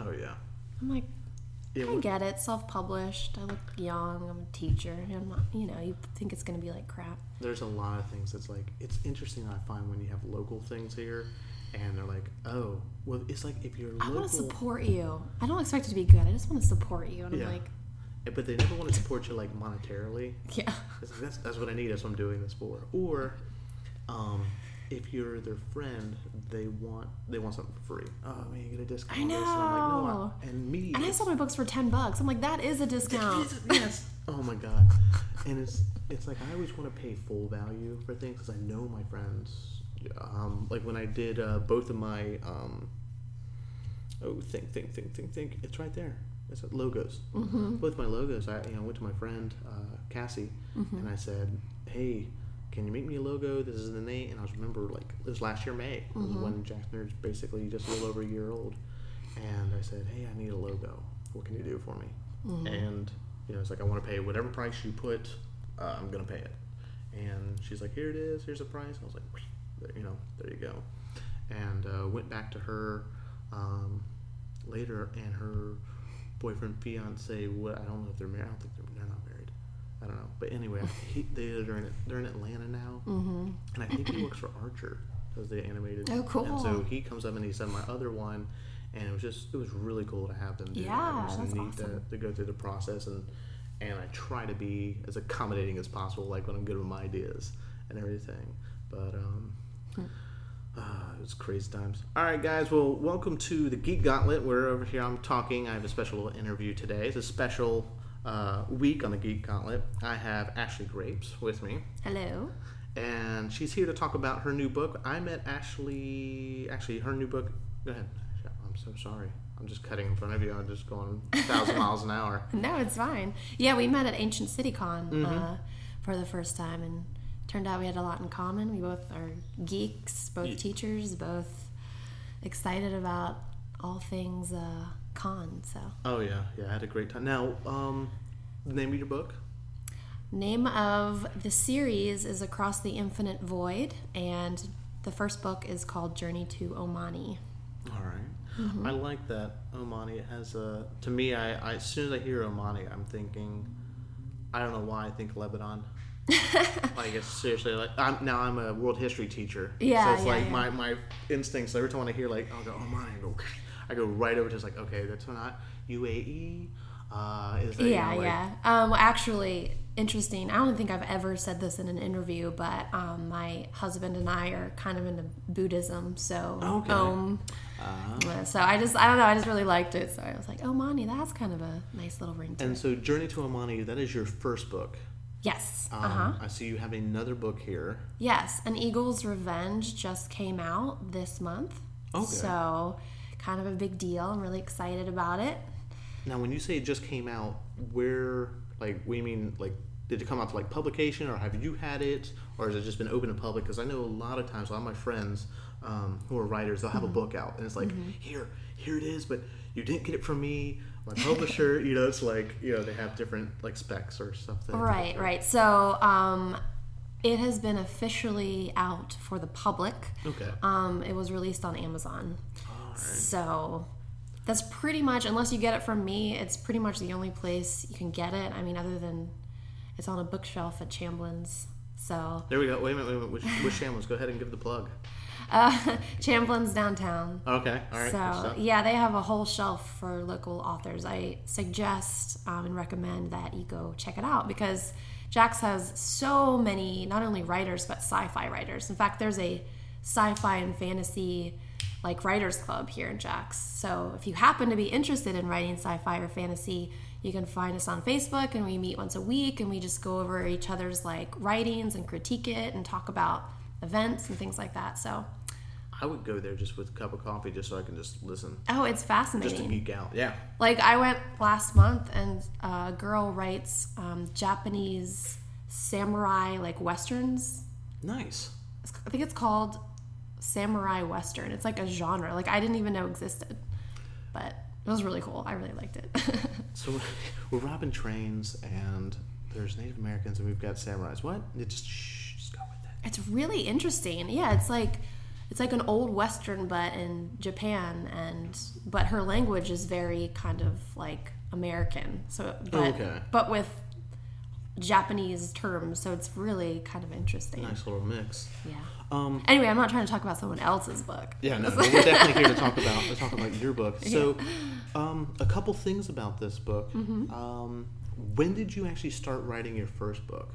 Oh yeah. I'm like, Yeah, I we- get it. Self-published. I look young. I'm a teacher. I'm not, you know, you think it's gonna be like crap. there's a lot of things that's like it's interesting I find when you have local things here and they're like, Oh, well it's like if you're I local want to support you. I don't expect it to be good. I just want to support you. And Yeah. I'm like, but they never want to support you like monetarily. yeah. Like, that's, that's what I need. That's what I'm doing this for. Or, um, if you're their friend, they want they want something for free. Oh man, you get a discount. I this. And I'm like, no, know. I- and me. And I sold my books for ten bucks. I'm like, that is a discount. yes. Oh my god. And it's it's like I always want to pay full value for things because I know my friends. Um, like when I did uh, both of my um, oh think think think think think it's right there. It's logos. Mm-hmm. Both my logos. I you know went to my friend uh, Cassie Mm-hmm. and I said, hey. Can you make me a logo? This is the name, and I was remember like it was last year May. It was Mm-hmm. when Jack Nerd's basically just a little over a year old, and I said, "Hey, I need a logo. What can you do for me?" Mm-hmm. And you know, it's like I want to pay whatever price you put. Uh, I'm gonna pay it. And she's like, "Here it is. Here's the price." I was like, there, "You know, there you go." And uh, went back to her um, later, and her boyfriend, fiance. What I don't know if they're married. I don't think they're, they're not married. I don't know. But anyway, he, they they're in they're in Atlanta now, Mm-hmm. and I think he works for Archer as the animated. Oh, cool. And so he comes up and he said my other one, and it was just it was really cool to have them do that. Yeah, It was that's neat awesome. to, to go through the process and and I try to be as accommodating as possible, like when I'm good with my ideas and everything. But um, Hmm. uh, it was crazy times. All right, guys. Well, welcome to the Geek Gauntlet. We're over here. I'm talking. I have a special interview today. It's a special uh, week on the Geek Gauntlet. I have Ashley Grapes with me Hello. and she's here to talk about her new book. I met Ashley. Actually, her new book. Go ahead. I'm so sorry. I'm just cutting in front of you. I'm just going a thousand miles an hour. No, it's fine. Yeah, we met at Ancient City Con Mm-hmm. uh, for the first time, and turned out we had a lot in common. We both are geeks, both Ye- teachers, both excited about all things uh, con. So, Oh yeah, yeah. I had a great time. Now, um, the name of your book? name of the series is Across the Infinite Void, and the first book is called Journey to Omani. All right. Mm-hmm. I like that Omani. Has a. To me, I, I as soon as I hear Omani, I'm thinking. I don't know why I think Lebanon. like it's seriously like I'm now I'm a world history teacher. Yeah, So it's yeah, like yeah. my my instincts. Every time I hear like I'll go Omani, go I go right over to just like okay that's not UAE. Uh, is that, you Yeah, know, like- yeah. Um, well, actually, interesting. I don't think I've ever said this in an interview, but um, my husband and I are kind of into Buddhism, so Okay. um, Uh, so I just I don't know. I just really liked it, so I was like, oh, Mani, that's kind of a nice little ring and it. so Journey to Omani, that is your first book. Yes. Um, uh huh. I see you have another book here. Yes, An Eagle's Revenge just came out this month. Okay. So, kind of a big deal. I'm really excited about it. Now, when you say it just came out, where, like, we mean, like, did it come out to like publication, or have you had it, or has it just been open to public? Because I know a lot of times, a lot of my friends um, who are writers, they'll have Mm-hmm. a book out, and it's like, here, here it is, but you didn't get it from me, my publisher. you know, it's like, you know, they have different like specs or stuff. That, Right, right. So, um, it has been officially out for the public. Okay. Um, it was released on Amazon. So that's pretty much, unless you get it from me, it's pretty much the only place you can get it. I mean, other than it's on a bookshelf at Chamblin's. So There we go. Wait a minute. Wait a minute. Which, which Shambles? Go ahead and give the plug. uh, Chamblin's downtown. Okay. All right. So yeah, they have a whole shelf for local authors. I suggest um, and recommend that you go check it out because Jax has so many not only writers but sci-fi writers. In fact, there's a sci-fi and fantasy like writers club here in Jax. So if you happen to be interested in writing sci-fi or fantasy, you can find us on Facebook and we meet once a week and we just go over each other's like writings and critique it and talk about events and things like that. So I would go there just with a cup of coffee, just so I can just listen, oh, it's fascinating. just to geek out. Yeah. Like I went last month, and a girl writes um, Japanese samurai like westerns. Nice. I think it's called samurai western. It's like a genre like I didn't even know existed, but it was really cool. I really liked it. So we're robbing trains, and there's Native Americans, and we've got samurais. What? It just shh, just go with it. it's really interesting. Yeah, it's like it's like an old western but in Japan and but her language is very kind of like American. So but Okay. but with Japanese terms, so it's really kind of interesting. Nice little mix. Yeah. Um, Anyway, I'm not trying to talk about someone else's book. Yeah, no, no, we're definitely here to talk about to talk about your book. So, um, a couple things about this book. Mm-hmm. Um, when did you actually start writing your first book?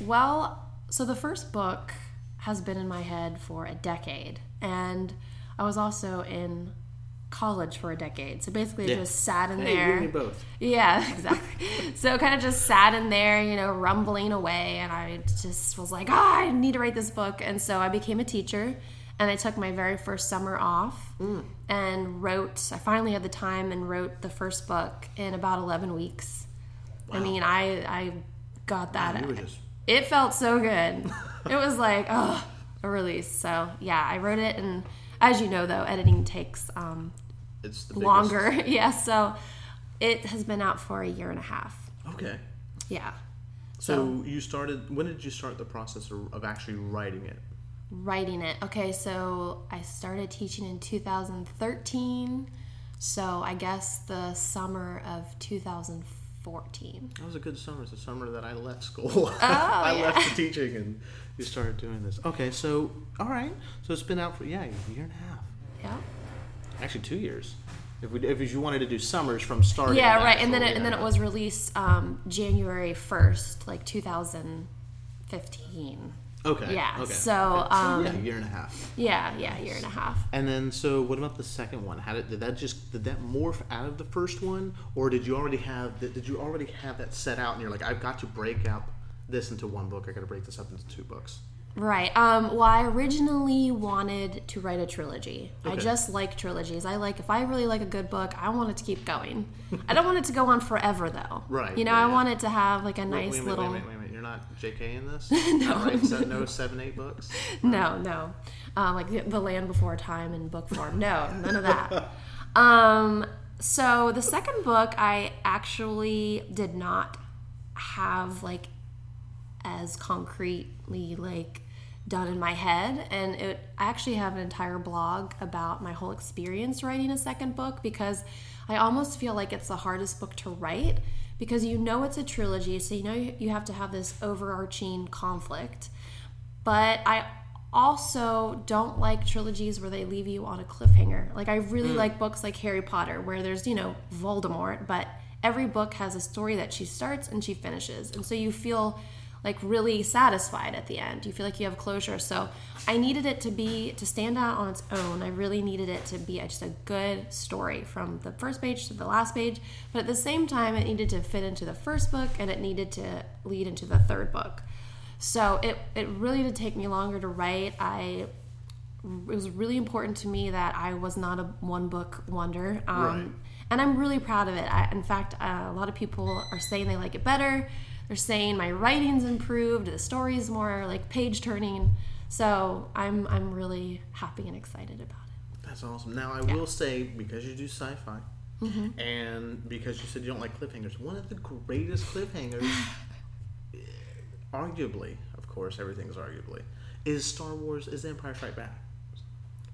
Well, so the first book has been in my head for a decade, and I was also in college for a decade. So basically, Yeah. I just sat in Hey, you there. me both. Yeah, exactly. so kind of just sat in there, you know, rumbling away, and I just was like, ah, I need to write this book. And so I became a teacher, and I took my very first summer off and wrote. I finally had the time and wrote the first book in about eleven weeks. I mean, I I got that. you just- It felt so good. it was like oh, a release. So yeah, I wrote it, and as you know, though, editing takes um, It's biggest. longer. yeah, so it has been out for a year and a half. Okay. Yeah. So, you started. When did you start the process of, of actually writing it? Writing it. Okay, so I started teaching in 2013. So I guess the summer of 2014. That was a good summer. It's the summer that I left school. Oh, I Oh, yeah. left the teaching and you started doing this. Okay, so all right. So it's been out for yeah, a year and a half. Yeah. Actually, two years. If we if you wanted to do summers from start, Yeah, right. And then it, and then it was released um, January 1st, like 2015. Okay. Yeah, Okay. so, um, yeah, a year and a half. Yeah, yeah, year and a half. And then, so what about the second one? How did, did that just did that morph out of the first one, or did you already have that? Did you already have that set out, and you're like, I've got to break up this into one book. I got to break this up into two books. Right. Um, well, I originally wanted to write a trilogy. I just like trilogies. I like if I really like a good book, I want it to keep going. I don't want it to go on forever, though. Right, You know, yeah, I yeah. want it to have like a Wait, nice wait, a minute, little. wait, wait, wait, wait. You're not J.K. in this? no. Right? So, no seven, eight books. No, no. Um, like the, the Land Before Time in book form. No, none of that. Um, so the second book, I actually did not have like as concretely like done in my head and it I actually have an entire blog about my whole experience writing a second book because I almost feel like it's the hardest book to write because you know it's a trilogy so you know you have to have this overarching conflict but I also don't like trilogies where they leave you on a cliffhanger. Like I really hmm. like books like Harry Potter where there's, you know, Voldemort, but every book has a story that she starts and she finishes. And so you feel like really satisfied at the end. You feel like you have closure. So I needed it to be to stand out on its own. I really needed it to be just a good story from the first page to the last page, but at the same time it needed to fit into the first book and it needed to lead into the third book. So it, it really did take me longer to write. I it was really important to me that I was not a one book wonder. Um, Right. And I'm really proud of it. I, in fact, uh, a lot of people are saying they like it better. They're saying my writing's improved, the story's more like page turning. So I'm I'm really happy and excited about it. That's awesome. Now I will say because you do sci-fi, mm-hmm. and because you said you don't like cliffhangers, one of the greatest cliffhangers, arguably, of course, everything's arguably, is Star Wars: Is Empire Strike Back?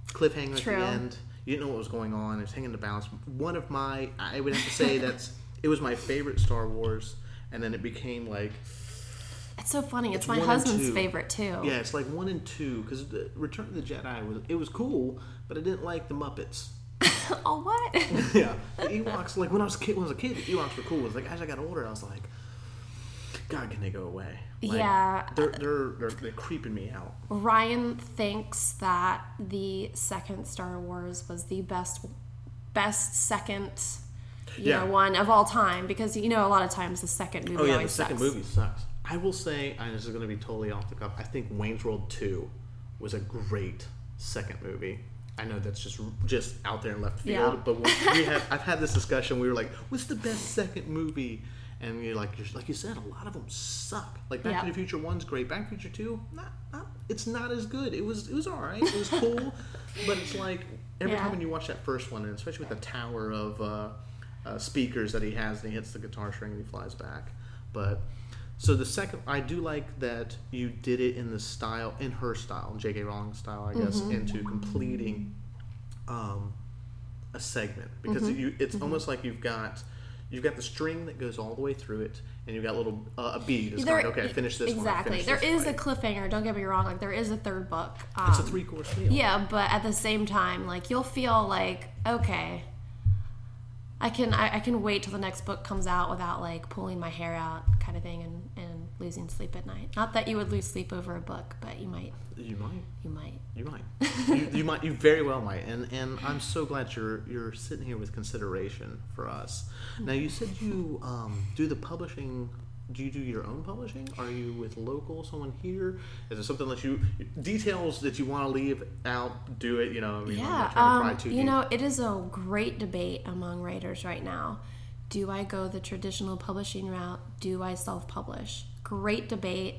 Cliffhanger True. at the end. You didn't know what was going on. It was hanging in the balance. One of my, I would have to say that's it was my favorite Star Wars, and then it became like It's so funny. It's, It's my husband's favorite too. yeah, it's like one and two because Return of the Jedi was it was cool, but I didn't like the Muppets. oh what? yeah, the Ewoks. Like when I was a kid, when I was a kid, the Ewoks were cool. It was like as I got older, I was like, God, can they go away? Like, Yeah. they're they're they're, they're creeping me out. Ryan thinks that the second Star Wars was the best best second you Yeah. know one of all time because you know a lot of times the second movie Oh yeah, the second sucks. movie sucks. I will say, and this is going to be totally off the cuff. I think Wayne's World Two was a great second movie. I know that's just just out there in left field, Yeah. but we had I've had this discussion. We were like, "What's the best second movie?" And you're like, like you said, a lot of them suck. Like Back Yeah. to the Future One's great. Back to the Future Two, not, not it's not as good. It was it was all right. It was cool, but it's like every Yeah. time when you watch that first one, and especially with the tower of uh, uh, speakers that he has, and he hits the guitar string and he flies back. But So the second, I do like that you did it in the style, in her style, J.K. Rowling style, I guess, Mm-hmm. into completing um, a segment because Mm-hmm. you, it's almost like you've got you've got the string that goes all the way through it, and you've got a little uh, a bead. It's There- kind of like, okay, finish this exactly. one. I There finished is this a cliffhanger. Don't get me wrong. Like there is a third book. Um, It's a three course meal. Yeah, but at the same time, like you'll feel like okay, I can I, I can wait till the next book comes out without like pulling my hair out, kind of thing, and and losing sleep at night. Not that you would lose sleep over a book, but you might You might. you might. You might. you, you might. You very well might. And and I'm so glad you're you're sitting here with consideration for us. Now you said you um, do the publishing. Do you do your own publishing? Are you with local someone here? Is it something that you details that you want to leave out? Do it. You know. I mean, Yeah, to um, you deep. know, it is a great debate among writers right now. Do I go the traditional publishing route? Do I self publish? Great debate.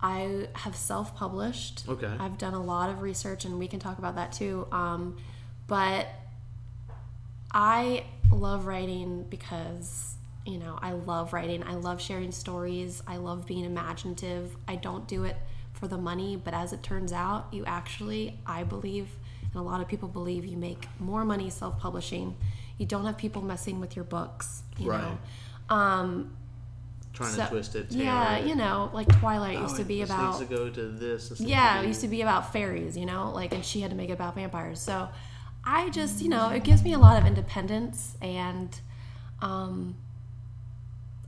I have self published. Okay. I've done a lot of research, and we can talk about that too. Um, but I love writing because, you know, I love writing. I love sharing stories. I love being imaginative. I don't do it for the money, but as it turns out, you actually, I believe, and a lot of people believe, you make more money self publishing. You don't have people messing with your books, you Right. know. Um, trying so- to twist it. yeah, you know, like Twilight used Oh, to be about to go to this. this yeah, to it used to be about fairies, you know, like, and she had to make it about vampires. So I just, you know, it gives me a lot of independence, and um,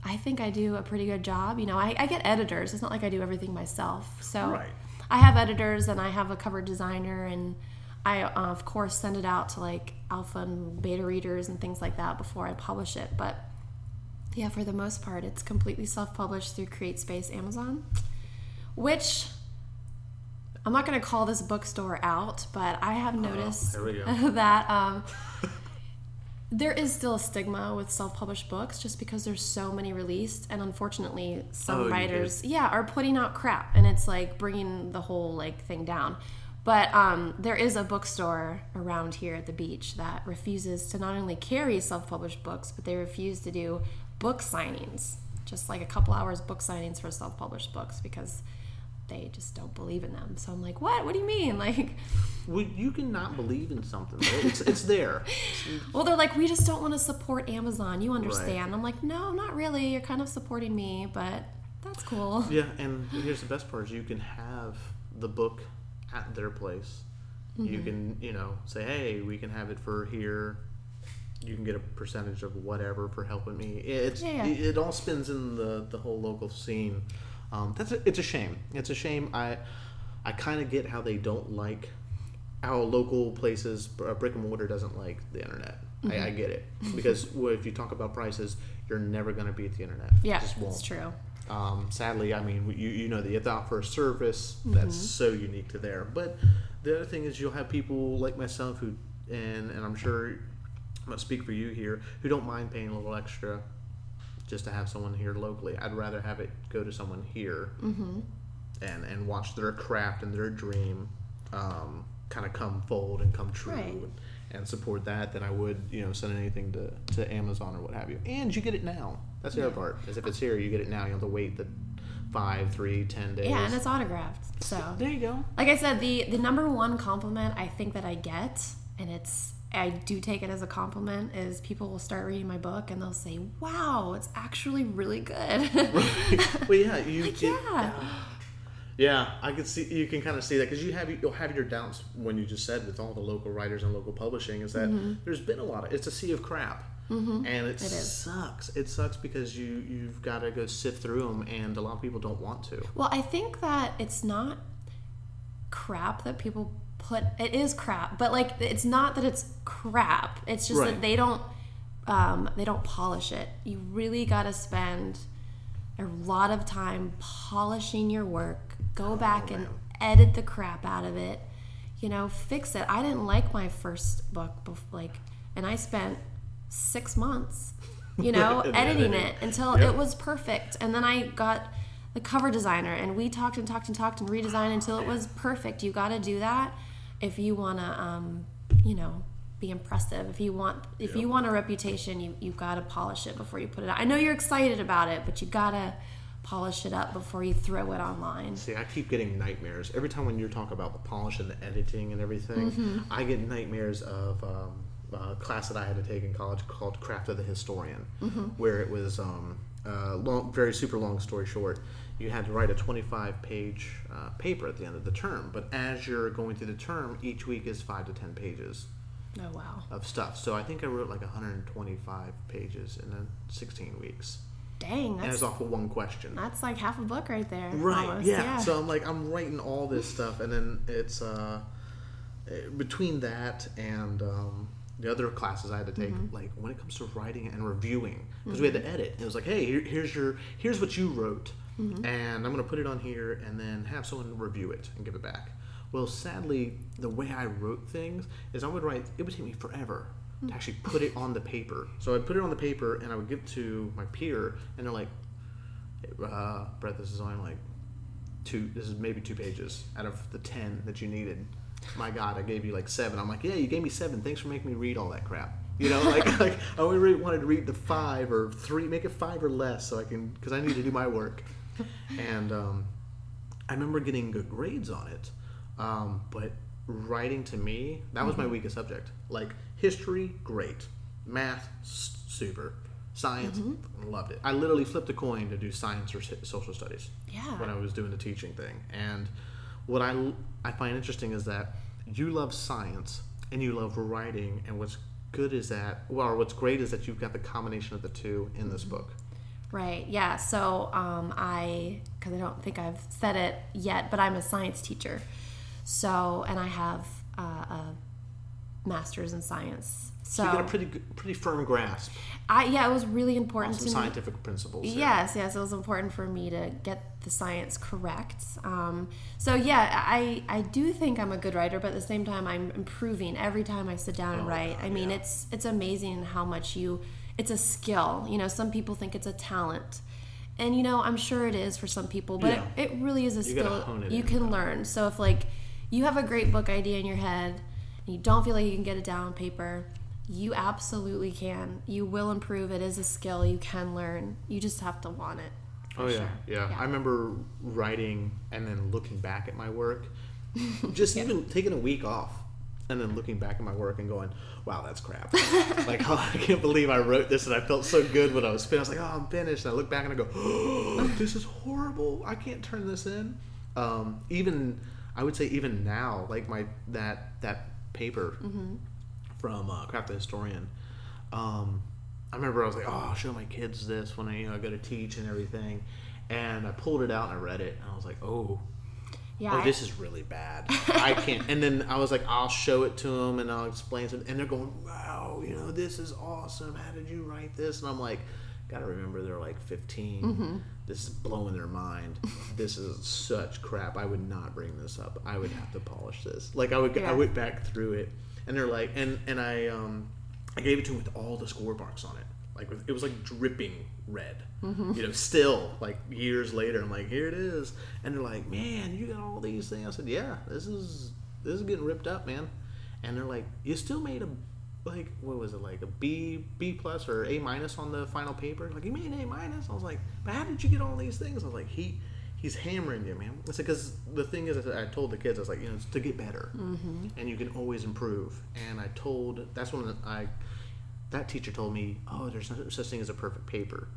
I think I do a pretty good job. You know, I, I get editors. It's not like I do everything myself. So Right. I have editors, and I have a cover designer, and I, uh, of course, send it out to like alpha and beta readers and things like that before I publish it. But yeah, for the most part, it's completely self published through CreateSpace Amazon, which I'm not going to call this bookstore out, but I have noticed here that um, there is still a stigma with self published books just because there's so many released. And unfortunately, some Oh, writers, yeah, are putting out crap and it's like bringing the whole like thing down. But um, there is a bookstore around here at the beach that refuses to not only carry self published books, but they refuse to do book signings, just like a couple hours book signings for self published books because they just don't believe in them. So I'm like, what? What do you mean? Like, Well, you cannot believe in something. though. It's it's there. well, they're like, we just don't want to support Amazon. You understand? I'm like, no, not really. You're kind of supporting me, but that's cool. Yeah, and here's the best part: is you can have the book at their place. You Mm-hmm. can, you know, say, "Hey, we can have it for here." You can get a percentage of whatever for helping me. It's Yeah. it, it all spins in the the whole local scene. Um, that's a, it's a shame. It's a shame. I I kind of get how they don't like how local places uh, brick and mortar doesn't like the internet. I, I get it because if you talk about prices, you're never going to beat the internet. Yeah, just won't. it's true. Um, sadly, I mean, you, you know that you have to offer a service that's so unique to there. But the other thing is, you'll have people like myself who, and, and I'm sure I'm going to speak for you here, who don't mind paying a little extra just to have someone here locally. I'd rather have it go to someone here and, and watch their craft and their dream um, kind of come fold and come true. Right. And, and support that than I would, you know, send anything to, to Amazon or what have you. And you get it now. That's the other part. Is if it's here, you get it now. You don't have to wait the five, three, ten days. Yeah, and it's autographed. So, there you go. like I said, the the number one compliment I think that I get, and it's I do take it as a compliment, is people will start reading my book and they'll say, "Wow, it's actually really good." well, yeah, you. it- yeah. yeah, I can see. You can kind of see that because you have you'll have your doubts when you just said with all the local writers and local publishing is that Mm-hmm. there's been a lot of it's a sea of crap. And it sucks. It sucks because you you've got to go sift through them, and a lot of people don't want to. Well, I think that it's not crap that people put. It is crap, but like it's not that it's crap. It's just Right. that they don't um, they don't polish it. You really got to spend a lot of time polishing your work. Go back and edit the crap out of it. You know, fix it. I didn't like my first book, like, and I spent six months, you know, editing editing. it until Yep. it was perfect. And then I got the cover designer, and we talked and talked and talked and redesigned until it was perfect. You got to do that if you want to, um, you know, be impressive. If you want, if you want a reputation, you you got to polish it before you put it out. I know you're excited about it, but you gotta polish it up before you throw it online. See, I keep getting nightmares every time when you talk about the polish and the editing and everything. Mm-hmm. I get nightmares of um, a class that I had to take in college called Craft of the Historian, Mm-hmm. where it was um, uh, long, very super long story short. You had to write a 25 page uh, paper at the end of the term, but as you're going through the term, each week is five to 10 pages Oh wow. of stuff. So I think I wrote like 125 pages in then 16 weeks, Dang, and that's it's off of one question. that's like half a book right there. Right. almost, yeah. So I'm like I'm writing all this stuff, and then it's uh, eh, between that and um, the other classes I had to take. Like when it comes to writing and reviewing, because we had to edit. It was like, hey, here, here's your here's what you wrote, and I'm gonna put it on here, and then have someone review it and give it back. Well, sadly, the way I wrote things is I would write. It would take me forever to actually put it on the paper. So I'd put it on the paper, and I would give it to my peer, and they're like, uh, Brett, this is only like two. This is maybe two pages out of the ten that you needed. My God, I gave you like seven. I'm like, yeah, you gave me seven. Thanks for making me read all that crap. You know, like, like I only really wanted to read the five or three, make it five or less, so I can because I need to do my work. And um, I remember getting good grades on it, um, but writing to me that was my weakest subject. Like history, great. Math, super. Science, loved it. I literally flipped a coin to do science or social studies Yeah. when I was doing the teaching thing. And what I, I find interesting is that you love science and you love writing, and what's good is that, well, or what's great is that you've got the combination of the two in this book. Right. Yeah. So um, I, because I don't think I've said it yet, but I'm a science teacher. So, and I have uh, a master's in science. So, So you got a pretty pretty firm grasp I yeah, it was really important some to me. scientific principles. here. Yes, yes, it was important for me to get the science correct. Um, so yeah, I I do think I'm a good writer, but at the same time, I'm improving every time I sit down and Oh, write. I mean, yeah. it's it's amazing how much you. It's a skill. You know, some people think it's a talent. And you know, I'm sure it is for some people, but Yeah. it, it really is a You skill you can though. learn. So if like you have a great book idea in your head and you don't feel like you can get it down on paper, you absolutely can. You will improve. It is a skill you can learn. You just have to want it. Oh yeah, sure. yeah, Yeah. I remember writing and then looking back at my work, just even taking a week off and then looking back at my work and going, "Wow, that's crap!" like, oh, I can't believe I wrote this and I felt so good when I was finished. I was like, "Oh, I'm finished." And I look back and I go, "Oh, this is horrible. I can't turn this in." Um, even I would say even now, like my that that paper from uh, Craft the Historian. Um, I remember I was like, oh, I'll show my kids this when I you know I go to teach and everything, and I pulled it out and I read it and I was like, oh, Yeah. oh, I- this is really bad. I can't. And then I was like, I'll show it to them and I'll explain something, and they're going, wow, you know, this is awesome. How did you write this? And I'm like. Gotta remember they're like 15. This is blowing their mind. this is such crap. I would not bring this up. I would have to polish this. Like I would. I went back through it, and they're like, and and I um, I gave it to them with all the score marks on it. Like it was like dripping red. You know, still like years later, I'm like, here it is, and they're like, man, you got all these things. I said, yeah, this is this is getting ripped up, man. And they're like, you still made a like what was it like a B B plus or A minus on the final paper? Like you made an A minus. I was like, but how did you get all these things? I was like, he he's hammering you, man. It's because the thing is, I told the kids, I was like, you know, it's to get better, mm-hmm. and you can always improve. And I told that's when I that teacher told me, oh, there's no such thing as a perfect paper,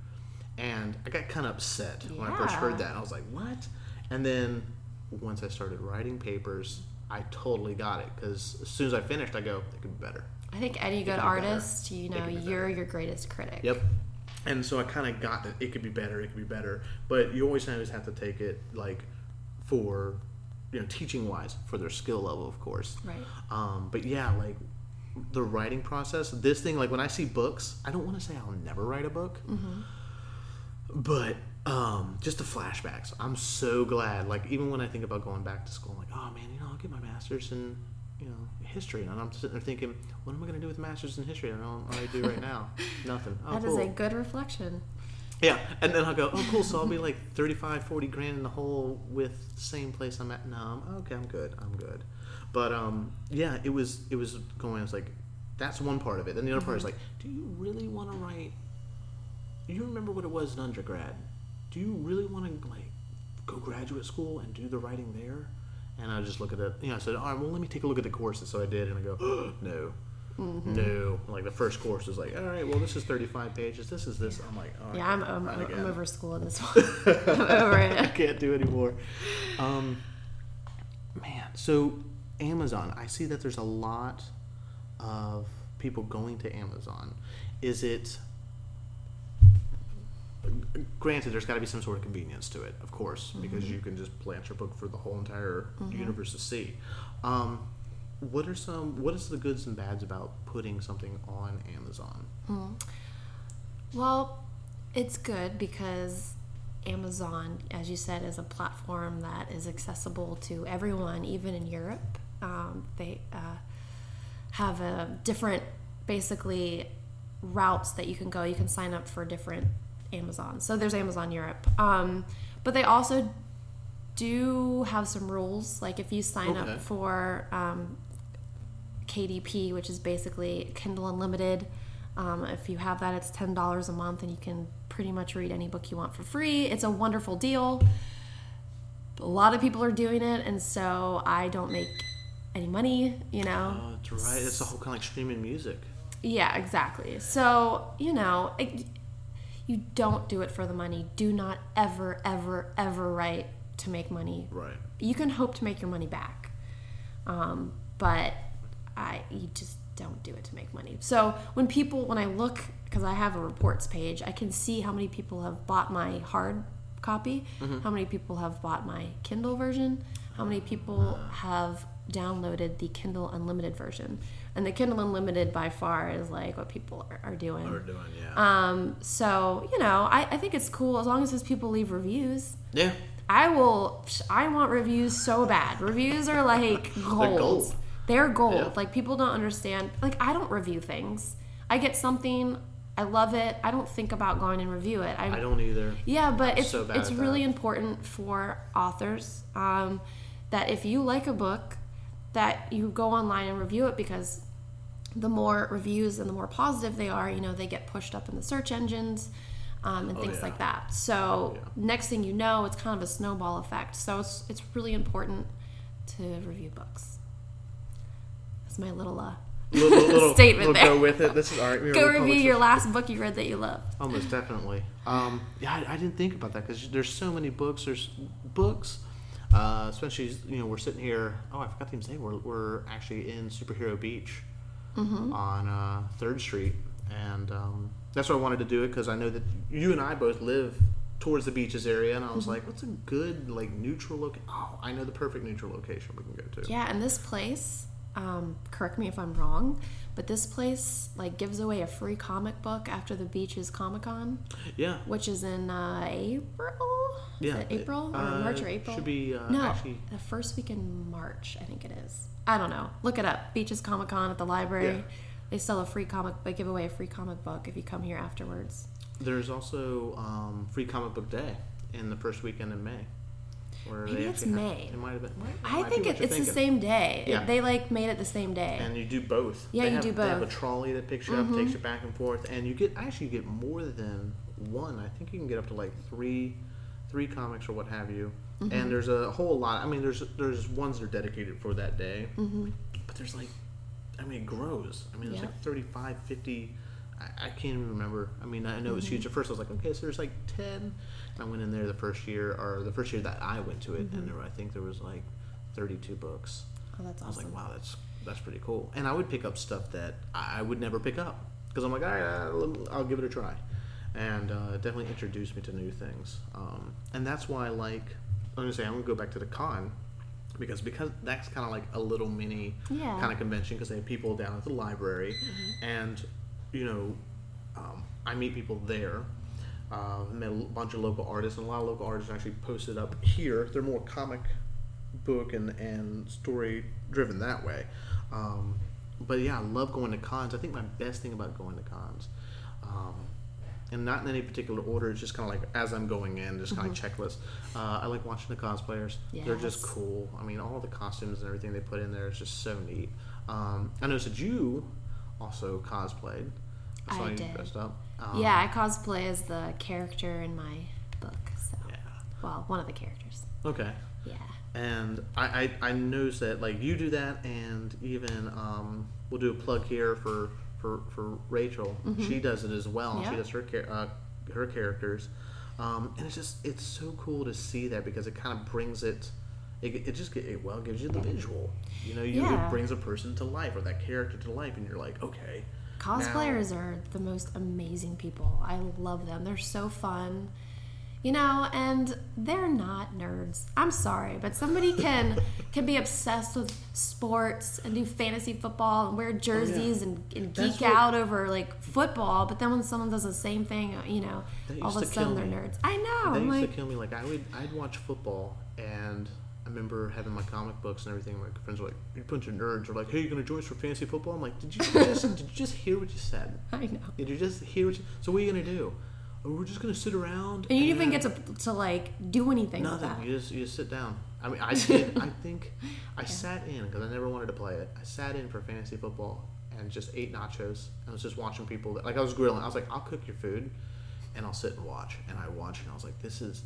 and I got kind of upset when I first heard that. I was like, what? And then once I started writing papers. I totally got it because as soon as I finished, I go, it could be better. I think any good be better. artist, you know, be you're your greatest critic. Yep. And so I kind of got that it could be better, it could be better, but you always always have to take it like for you know teaching wise for their skill level, of course. Right. Um, but yeah, like the writing process, this thing, like when I see books, I don't want to say I'll never write a book, but um, just the flashbacks. I'm so glad. Like even when I think about going back to school, I'm like, oh man, you know, I'll get my master's in you know history, and I'm sitting there thinking, what am I going to do with masters in history? I don't know what I do right now. Nothing. Oh, That is cool. a good reflection. Yeah, and then I'll go, oh, cool. So I'll be like 35, 40 grand in the hole with the same place I'm at. No, I'm okay. I'm good. I'm good. But um, yeah, it was it was going. I was like, that's one part of it. And the other part is like, do you really want to write? You remember what it was in undergrad? do you really want to like go graduate school and do the writing there? And I just look at it. You know, I said, all right, well, let me take a look at the courses. So I did, and I go, no. Mm-hmm. No, like the first course is like, all right, well, this is 35 pages. This is this. I'm like, all right, Yeah, I'm, I'm, not I'm, over school in this one. I'm over I can't do anymore. Um, man, so Amazon, I see that there's a lot of people going to Amazon. Is it? Granted, there's got to be some sort of convenience to it, of course, because mm-hmm. you can just plant your book for the whole entire mm-hmm. universe to see. Um, what are some? What is the goods and bads about putting something on Amazon? Hmm. Well, it's good because Amazon, as you said, is a platform that is accessible to everyone, even in Europe. Um, they uh, have a different, basically, routes that you can go. You can sign up for different Amazon. So there's Amazon Europe, um, but they also do have some rules. Like if you sign Okay. up for um, KDP, which is basically Kindle Unlimited. Um, if you have that, it's ten dollars a month, and you can pretty much read any book you want for free. It's a wonderful deal. A lot of people are doing it, and so I don't make any money. You know, Oh, that's right. It's the whole kind of like streaming music. yeah, exactly. So, you know, it, you don't do it for the money. Do not ever, ever, ever write to make money. Right. You can hope to make your money back, um, but I you just don't do it to make money. So when people, when I look, because I have a reports page, I can see how many people have bought my hard copy, how many people have bought my Kindle version, how many people have downloaded the Kindle Unlimited version. And the Kindle Unlimited by far is like what people are, are doing. We're doing, yeah. Um, so, you know, I, I think it's cool as long as those people leave reviews. yeah. I will. I want reviews so bad. Reviews are like gold. gold. They're gold. Yeah. Like people don't understand. Like I don't review things. I get something. I love it. I don't think about going and review it. I don't either. Yeah, but it's so bad it's really that. important for authors um, that if you like a book, that you go online and review it because the more reviews and the more positive they are, you know, they get pushed up in the search engines um, and things Oh, yeah. like that. So yeah. next thing you know, it's kind of a snowball effect. So it's it's really important to review books. That's my little uh, Little, little, Statement little there. Go with it. This is all right. go review your last book you read that you loved. Almost definitely. Um, yeah, I, I didn't think about that because there's so many books. There's books, uh, especially you know we're sitting here. Oh, I forgot to even say we're we're actually in Superhero Beach Mm-hmm. on uh, Third Street, and um, that's why I wanted to do it because I know that you and I both live towards the beaches area, and I was Mm-hmm. like, what's a good like neutral location? Oh, I know the perfect neutral location we can go to. Yeah, and this place, um, correct me if I'm wrong, but this place like gives away a free comic book after the beaches Comic Con, Yeah. which is in uh, April. Is Yeah, it April or uh, March or April? should be, uh, no, actually- the first week in March, I think it is. I don't know. Look it up. Beaches Comic Con at the library. Yeah. They sell a free comic. They give away a free comic book if you come here afterwards. There's also um, free comic book day in the first weekend in May. Or Maybe it's May. It might have been. Might, I think it, it's the same day. Yeah. They like made it the same day. And you do both. Yeah, they you have, do both. They have a trolley that picks you mm-hmm. up, takes mm-hmm. you back and forth, and you get actually you get more than one. I think you can get up to like three, three comics or what have you. Mm-hmm. And there's a whole lot. I mean, there's there's ones that are dedicated for that day, mm-hmm. but there's like, I mean, it grows. I mean, there's like 35, 50 I, can't even remember. I mean, I know it was mm-hmm. huge. At first, I was like, okay, so there's like 10. I went in there the first year, or the first year that I went to it, and there I think there was like 32 books. oh, that's awesome. I was like, wow, that's that's pretty cool. And I would pick up stuff that I would never pick up because I'm like, all right, I'll, give it a try. And uh, definitely introduced me to new things. Um, and that's why, I like, I'm gonna say, I'm gonna go back to the con because because that's kind of like a little mini Yeah. kind of convention because they have people down at the library, and you know, um, I meet people there. Uh, met a bunch of local artists, and a lot of local artists actually posted up here. They're more comic book and, and story driven that way. Um, but yeah, I love going to cons. I think my best thing about going to cons, um, and not in any particular order, it's just kind of like as I'm going in, just kind of like checklist. Uh, I like watching the cosplayers. They're just cool. I mean, all the costumes and everything they put in there is just so neat. Um, I noticed that you also cosplayed. saw I you did. dressed up. Um, yeah, I cosplay as the character in my book. So yeah. well, one of the characters. Okay. Yeah. And I, I, I noticed that like you do that, and even um, we'll do a plug here for for, for Rachel. She does it as well. She Mm-hmm. Does her uh, her characters, um, and it's just it's so cool to see that because it kind of brings it. It, it just it well gives you the visual. You know, you, Yeah. it brings a person to life or that character to life, and you're like, okay. Cosplayers are the most amazing people. I love them. They're so fun. You know, and they're not nerds. I'm sorry, but somebody can can be obsessed with sports and do fantasy football and wear oh, jerseys and, and Oh, geek what- out over like football, but then when someone does the same thing, uh, you know, all of a used to kill sudden they're me. nerds. I know. That I'm used like, to kill me. Like I would, I'd watch football, and I remember having my comic books and everything. My friends were like, "You bunch of nerds." Are like, "Hey, you gonna join us for fantasy football?" I'm like, "Did you just did you just hear what you said? I know. Did you just hear what you? So what are you gonna do? Oh, we're just gonna sit around. And you didn't even get to to like do anything with nothing. that. You just you just sit down. I mean, I did. I think I sat in because I never wanted to play it. I sat in for fantasy football and just ate nachos. I was just watching people. That, like I was grilling. I was like, I'll cook your food, and I'll sit and watch. And I watched, and I was like, this is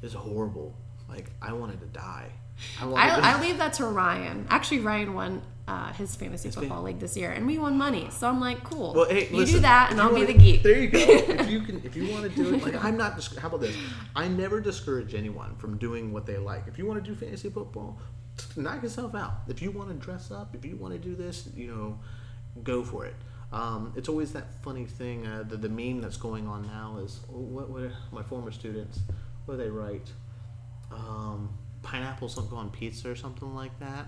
this is horrible. Like I wanted to die. I wanted. to, I, I leave that to Ryan. Actually, Ryan won uh, his fantasy It's football fan- league this year, and we won money. So I'm like, cool. Well, hey, you listen, do that, and I'll be wanna- the geek. There you go. if you can, if you want to do it, like I'm not. How about this? I never discourage anyone from doing what they like. If you want to do fantasy football, knock yourself out. If you want to dress up, if you want to do this, you know, go for it. Um, it's always that funny thing. Uh, the the meme that's going on now is oh, what what my former students what do they write? Um, pineapples don't go on pizza or something like that.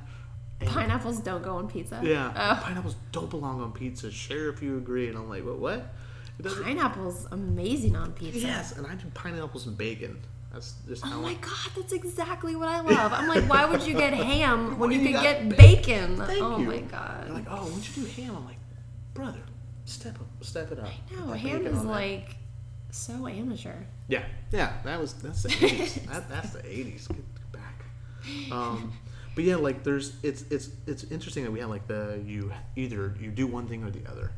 And- Pineapples don't go on pizza. yeah, Oh, pineapples don't belong on pizza. Share if you agree. And I'm like, what? What? Pineapples amazing on pizza. Yes, and I do pineapples and bacon. That's just how. Oh my I, god, that's exactly what I love. I'm like, why would you get ham when you You could get ba- bacon? Thank oh you. my They're god. like, oh, when'd you do ham? I'm like, brother, step up, step it up. I know ham bacon is like so amateur. Yeah, yeah. That was that's the 80s. that, that's the 80s. Get back. Um, but yeah, like there's it's it's it's interesting that we have like the you either you do one thing or the other,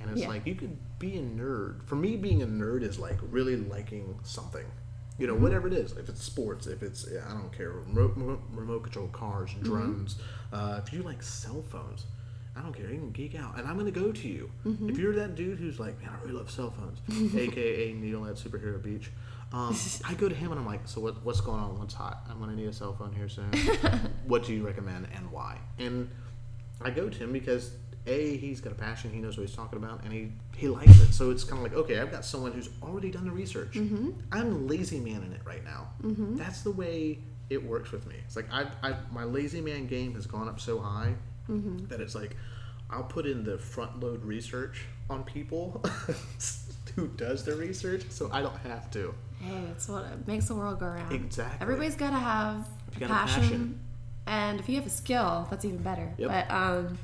and it's Yeah. like you could be a nerd. For me, being a nerd is like really liking something. You Mm-hmm. know, whatever it is. If it's sports, if it's I don't care. Remote, remote, remote control cars, Mm-hmm. drones. Uh, if you like cell phones, I don't care. You can geek out, and I'm gonna go to you. Mm-hmm. If you're that dude who's like, man, I really love cell phones, aka Needle at Superhero Beach. Um, I go to him and I'm like, so what, what's going on? What's hot? I'm gonna need a cell phone here soon. what do you recommend and why? And I go to him because a he's got a passion, he knows what he's talking about, and he he likes it. So it's kind of like, okay, I've got someone who's already done the research. Mm-hmm. I'm lazy man in it right now. That's the way it works with me. It's like I I my lazy man game has gone up so high Mm-hmm. that it's like I'll put in the front load research on people who does the research, so I don't have to. Hey, it's what it makes the world go around. Exactly. Everybody's got to have a got a passion, passion. and if you have a skill, that's even better. Yep. But um,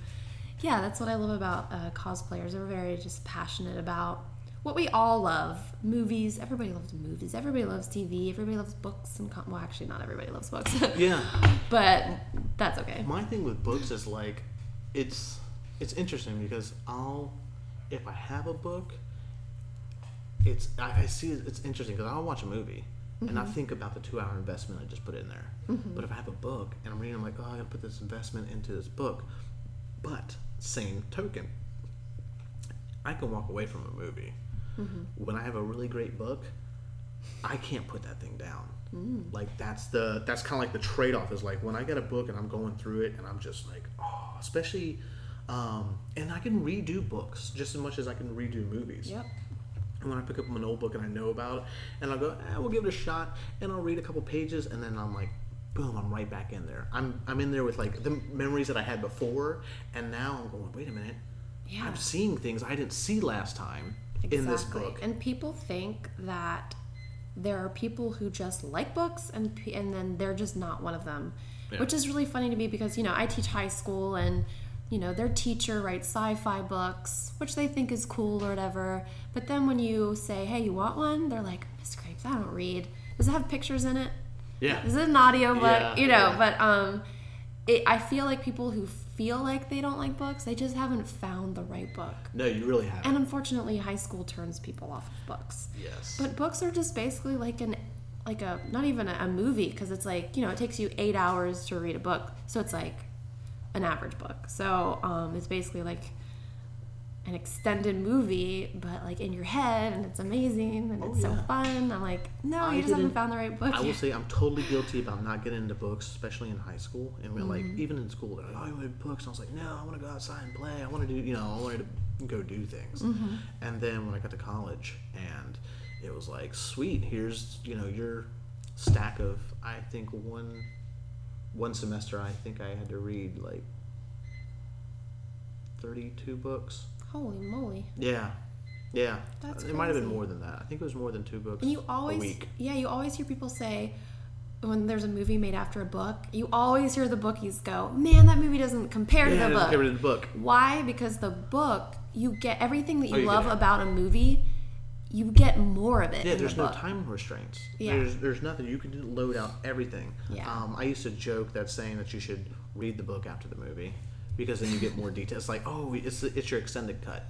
yeah, that's what I love about uh, cosplayers. They're very just passionate about what we all love: movies. Everybody loves movies. Everybody loves TV. Everybody loves books and com- well, actually, not everybody loves books. Yeah. but that's okay. My thing with books is like, it's it's interesting because I'll if I have a book, it's I, I see it- it's interesting because I'll watch a movie and I mm-hmm. think about the two hour investment I just put in there. Mm-hmm. But if I have a book and I'm reading, I'm like, oh, I gotta put this investment into this book. But same token, I can walk away from a movie. When I have a really great book, I can't put that thing down. Like that's the that's kind of like the trade off is like when I get a book and I'm going through it and I'm just like oh, especially, um, and I can redo books just as much as I can redo movies. Yep. And when I pick up an old book and I know about it, and I'll go, eh, we'll give it a shot, and I'll read a couple pages, and then I'm like, boom, I'm right back in there. I'm I'm in there with like the memories that I had before, and now I'm going, wait a minute, Yeah. I'm seeing things I didn't see last time in this book. And people think that there are people who just like books and and then they're just not one of them. Yeah. Which is really funny to me because, you know, I teach high school and you know, their teacher writes sci-fi books, which they think is cool or whatever. But then when you say, "Hey, you want one?" They're like, "Miss Grapes, I don't read. Does it have pictures in it? yeah, Is it an audio book? Yeah, you know?" yeah. But um, it, I feel like people who feel like they don't like books, they just haven't found the right book. no, you really haven't. And unfortunately, high school turns people off of books. yes, But books are just basically like an like a not even a, a movie because it's like you know it takes you eight hours to read a book, so it's like an average book. So um, it's basically like an extended movie, but like in your head, and it's amazing and Oh, it's so fun. I'm like, no, I you just haven't found the right book. I will say I'm totally guilty about not getting into books, especially in high school. And we're like, Mm-hmm. even in school, they're like, "Oh, you read books?" And I was like, "No, I want to go outside and play. I want to do, you know, I wanted to go do things." Mm-hmm. And then when I got to college, and it was like, "Sweet, here's you know your stack of I think one one semester I think I had to read like 32 books. Holy moly! Yeah, yeah. That's it might have been more than that. I think it was more than two books And you a always, week. yeah, you always hear people say when there's a movie made after a book, you always hear the bookies go, "Man, that movie doesn't compare to the book." didn't read the book. Why? Because the book, you get everything that you, Oh, you love about a movie. You get more of it. Yeah, there's the no book. time restraints. Yeah. There's there's nothing. You can load out everything. Yeah. Um, I used to joke that saying that you should read the book after the movie because then you get more details. Like, oh, it's it's your extended cut,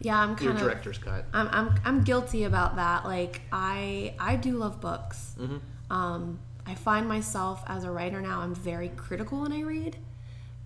Yeah, I'm your kind of. director's cut. I'm, I'm I'm guilty about that. Like I I do love books. Mm-hmm. Um, I find myself as a writer now. I'm very critical when I read,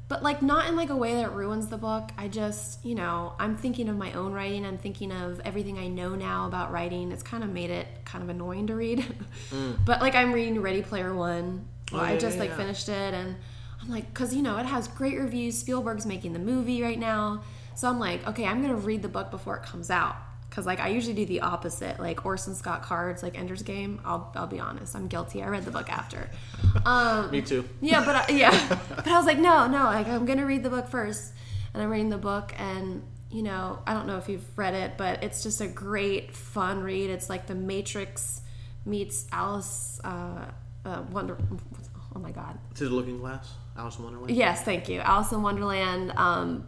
but like not in like a way that ruins the book. I just you know I'm thinking of my own writing. I'm thinking of everything I know now about writing. It's kind of made it kind of annoying to read. But like I'm reading Ready Player One. Mm. Oh, I just yeah, like yeah. finished it and. I'm like, because you know, it has great reviews. Spielberg's making the movie right now. So I'm like, okay, I'm going to read the book before it comes out. Because, like, I usually do the opposite. Like, Orson Scott Cards, like Ender's Game, I'll, I'll be honest, I'm guilty. I read the book after. Um, Me too. yeah, but I, yeah, but I was like, no, no, like I'm gonna read the book first, and I'm reading the book, and you know, I don't know if you've read it, but it's just a great, fun read. It's like The Matrix meets Alice, uh, uh, Wonder. Oh my God, To the Looking Glass, Alice in Wonderland. Yes, thank you. Alice in Wonderland. Um,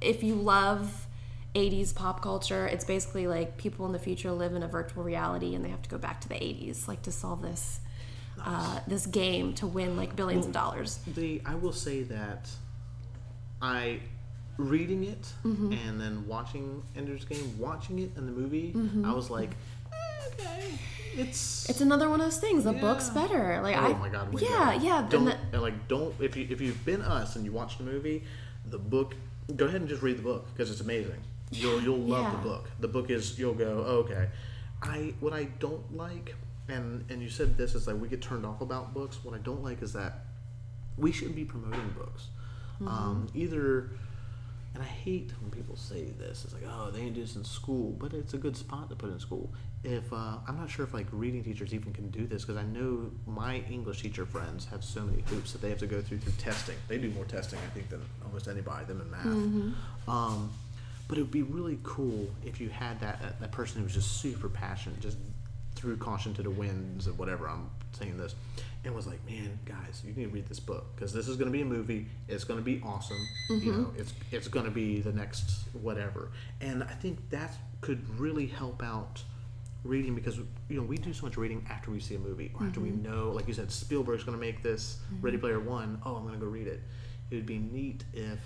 if you love 80s pop culture, it's basically like people in the future live in a virtual reality and they have to go back to the 80s, like to solve this uh, this game to win like billions of dollars. The I will say that I reading it Mm-hmm. and then watching Ender's Game, watching it in the movie, I was like, eh, okay, it's. It's another one of those things. The book's better. Like oh I, my god, yeah, better. yeah. Don't the- like don't if you if you've been us and you watch the movie, the book, go ahead and just read the book because it's amazing. You'll you'll love Yeah. the book. The book is you'll go oh, okay. I what I don't like and and you said this is like we get turned off about books. What I don't like is that we shouldn't be promoting books. Mm-hmm. Um, either, and I hate when people say this. It's like, oh, they didn't do this in school, but it's a good spot to put in school. If uh, I'm not sure if like reading teachers even can do this because I know my English teacher friends have so many hoops that they have to go through through testing. They do more testing, I think, than almost anybody. Them in math. Mm-hmm. Um, but it would be really cool if you had that that, that person who was just super passionate, just threw caution to the winds of whatever I'm saying this, and was like, man, guys, you need to read this book because this is going to be a movie. It's going to be awesome. You mm-hmm. know, it's it's going to be the next whatever. And I think that could really help out reading because you know we do so much reading after we see a movie or after we mm-hmm. know, like you said, Spielberg's going to make this mm-hmm. Ready Player One. Oh, I'm going to go read it. It would be neat if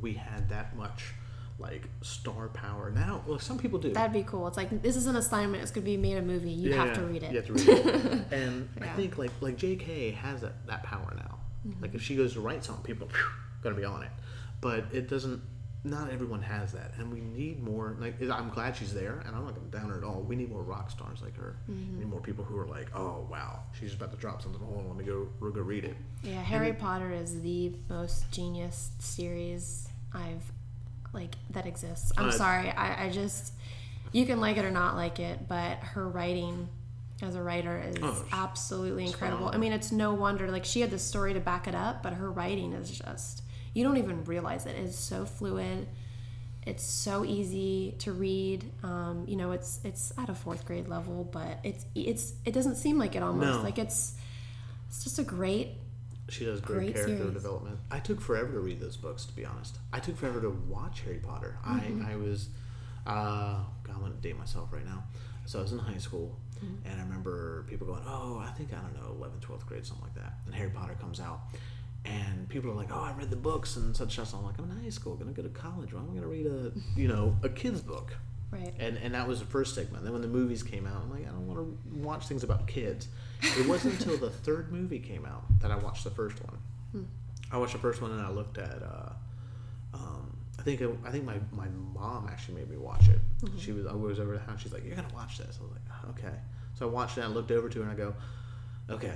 we had that much like star power. Now, well, some people do. That'd be cool. It's like this is an assignment. It's gonna be made a movie. You have to read it. You have to read it. and I think like like J.K. has that, that power now. Mm-hmm. Like if she goes to write something, people are gonna be on it. But it doesn't. Not everyone has that, and we need more. Like I'm glad she's there, and I'm not gonna down her at all. We need more rock stars like her. Mm-hmm. We need more people who are like, oh wow, she's about to drop something. Hold on, let me go go read it. Yeah, Harry Potter is the most genius series I've like that exists. I'm Uh, sorry, I, I just you can like it or not like it, but her writing as a writer is Oh, absolutely incredible. I mean, it's no wonder like she had the story to back it up, but her writing is just you don't even realize it. It's so fluid. It's so easy to read. Um, you know, it's it's at a fourth grade level, but it's it's it doesn't seem like it almost No. like it's it's just a great She does great, Great character series. development. I took forever to read those books, to be honest. I took forever to watch Harry Potter. Mm-hmm. I, I was, uh, God, I'm going to date myself right now. So I was in high school, Mm-hmm. and I remember people going, oh, I think, I don't know, 11th, 12th grade, something like that. And Harry Potter comes out. And people are like, "Oh, I read the books and such and such." I'm like, "I'm in high school, gonna go to college. Why am I gonna read a, you know, a kid's book?" Right. And and that was the first stigma. And then when the movies came out, I'm like, I don't want to watch things about kids. It wasn't until the third movie came out that I watched the first one. Hmm. I watched the first one and I looked at. Uh, um, I think I think my, my mom actually made me watch it. Mm-hmm. She was I was over the house. She's like, "You're gonna watch this." I was like, "Okay." So I watched it. and I looked over to her and I go, "Okay,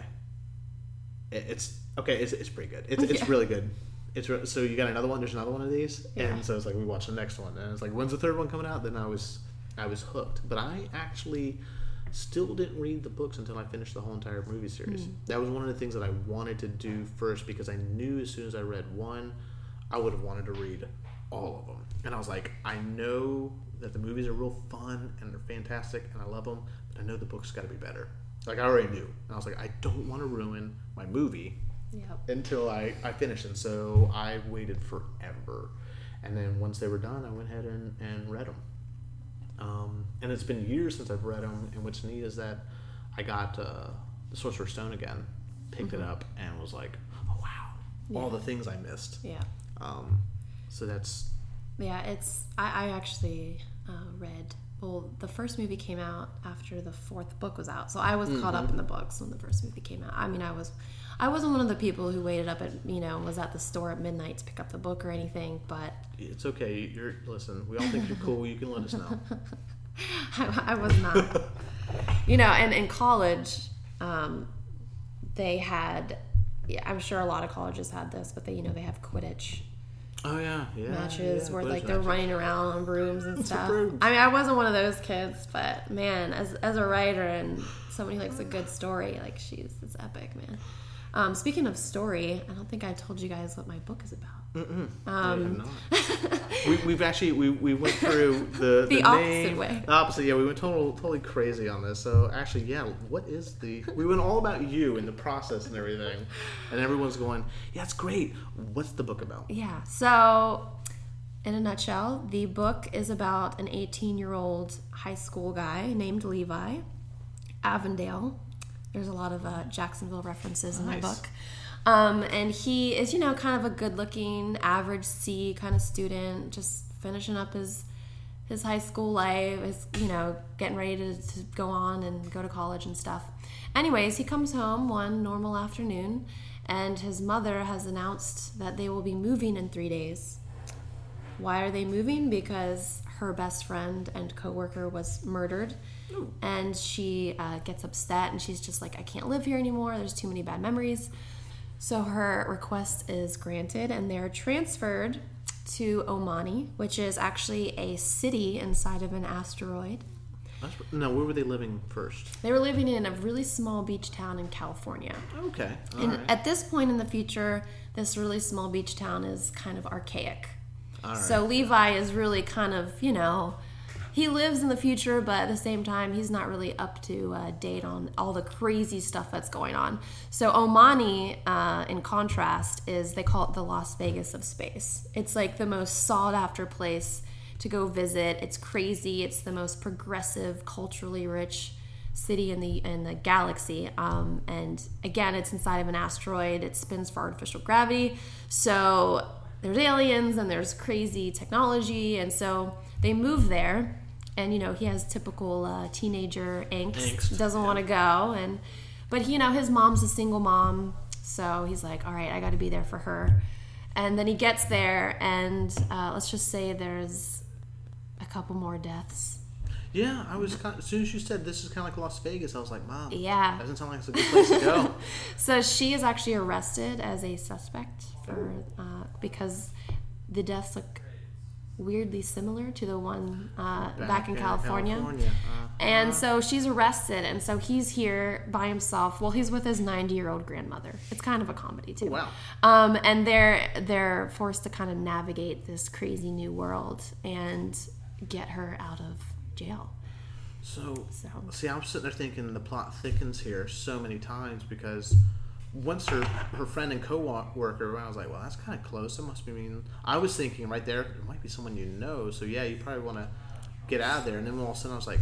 it, it's okay. It's, it's pretty good. It's, it's really good. It's re- so you got another one. There's another one of these, Yeah. and so it's like we watched the next one, and it's like when's the third one coming out? Then I was I was hooked. But I actually still didn't read the books until I finished the whole entire movie series. Hmm. That was one of the things that I wanted to do first because I knew as soon as I read one, I would have wanted to read all of them. And I was like, I know that the movies are real fun and they're fantastic and I love them, but I know the book's got to be better. Like I already knew. And I was like, I don't want to ruin my movie Yep. until I, I finished. And so I waited forever. And then once they were done, I went ahead and, and read them. Um, and it's been years since I've read them. And what's neat is that I got uh, The Sorcerer's Stone again, picked it up, and was like, oh, wow. All the things I missed. Yeah. Um, so that's, Yeah, it's. I, I actually uh, read. Well, the first movie came out after the fourth book was out, so I was caught up in the books when the first movie came out. I mean, I was, I wasn't one of the people who waited up at you know was at the store at midnight to pick up the book or anything, but it's okay. You're, listen, we all think you're cool. You can let us know. I, I was not. you know, and in college, um, they had. I'm sure a lot of colleges had this, but they you know they have Quidditch Oh, yeah. Yeah. matches yeah, where like they're matches. running around on brooms and stuff. brooms. I mean, I wasn't one of those kids, but man, as as a writer and somebody who likes a good story, like she's it's epic, man. Um, speaking of story, I don't think I told you guys what my book is about. Mm-mm. Um, No, you have not. we, we've actually we, we went through the The the, opposite name, way. the opposite. Yeah, we went total, totally crazy on this. So actually, yeah, what is the? We went all about you and the process and everything, and everyone's going, yeah, it's great. What's the book about? Yeah. So, in a nutshell, the book is about an 18 year old high school guy named Levi Avondale. There's a lot of uh, Jacksonville references in that Nice. book. Um, and he is, you know, kind of a good looking, average C kind of student, just finishing up his his high school life, is you know, getting ready to, to go on and go to college and stuff. Anyways, he comes home one normal afternoon, and his mother has announced that they will be moving in three days. Why are they moving? Because her best friend and coworker was murdered, and she uh, gets upset, and she's just like, "I can't live here anymore. There's too many bad memories." So her request is granted, and they're transferred to Omani, which is actually a city inside of an asteroid. No, where were they living first? They were living in a really small beach town in California. Okay, And right, at this point in the future, this really small beach town is kind of archaic. all right. So Levi is really kind of, you know, he lives in the future, but at the same time, he's not really up to uh, date on all the crazy stuff that's going on. So Omani, uh, in contrast, is they call it the Las Vegas of space. It's like the most sought after place to go visit. It's crazy. It's the most progressive, culturally rich city in the in the galaxy. Um, and again, it's inside of an asteroid. It spins for artificial gravity. So there's aliens and there's crazy technology, and so they move there. And you know he has typical uh, teenager angst. Angst, Doesn't want to go, and but you know his mom's a single mom, so he's like, all right, I got to be there for her. And then he gets there, and uh, let's just say there's a couple more deaths. yeah, I was kind as soon as you said this is kind of like Las Vegas, I was like, Mom, Yeah. doesn't sound like it's a good place to go. So she is actually arrested as a suspect for uh, because the deaths look weirdly similar to the one uh, back, in California. California, uh, And so she's arrested, and so he's here by himself. Well, he's with his 90 year old grandmother. It's kind of a comedy too. wow. Um, and they're they're forced to kind of navigate this crazy new world and get her out of jail. So, So see, I'm sitting there thinking the plot thickens here so many times because once her her friend and co-worker, I was like, well, that's kind of close. It must be mean. I was thinking right there, it might be someone you know. So yeah, you probably want to get out of there. And then all of a sudden, I was like,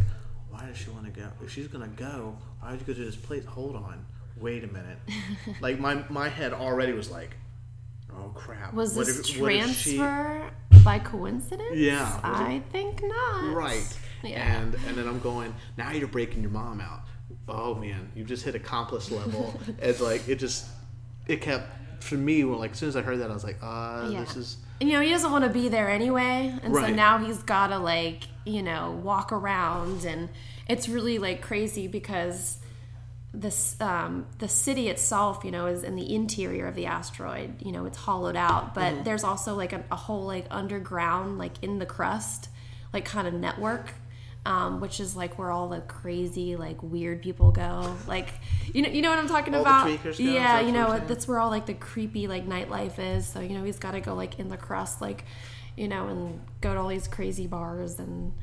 why does she want to go? If she's gonna go, why would you go to this place? Hold on, wait a minute. like my my head already was like, oh crap. was What this if- if she- transfer by coincidence? Yeah. I think not. Right. Yeah. And and then I'm going, now you're breaking your mom out. Oh man, you just hit accomplice level. it's like it just it kept for me when like as soon as I heard that I was like, uh Yeah. this is you know, he doesn't want to be there anyway. And so now he's got to, like, you know, walk around. And it's really, like, crazy because this um, the city itself, you know, is in the interior of the asteroid. You know, it's hollowed out. But Mm-hmm. there's also, like, a, a whole, like, underground, like, in the crust, like, kind of network. Um, which is like where all the crazy, like weird people go. Like, you know, you know what I'm talking All about? yeah, you know, that's where all like the creepy like nightlife is. So you know, he's got to go like in the crust, like you know, and go to all these crazy bars and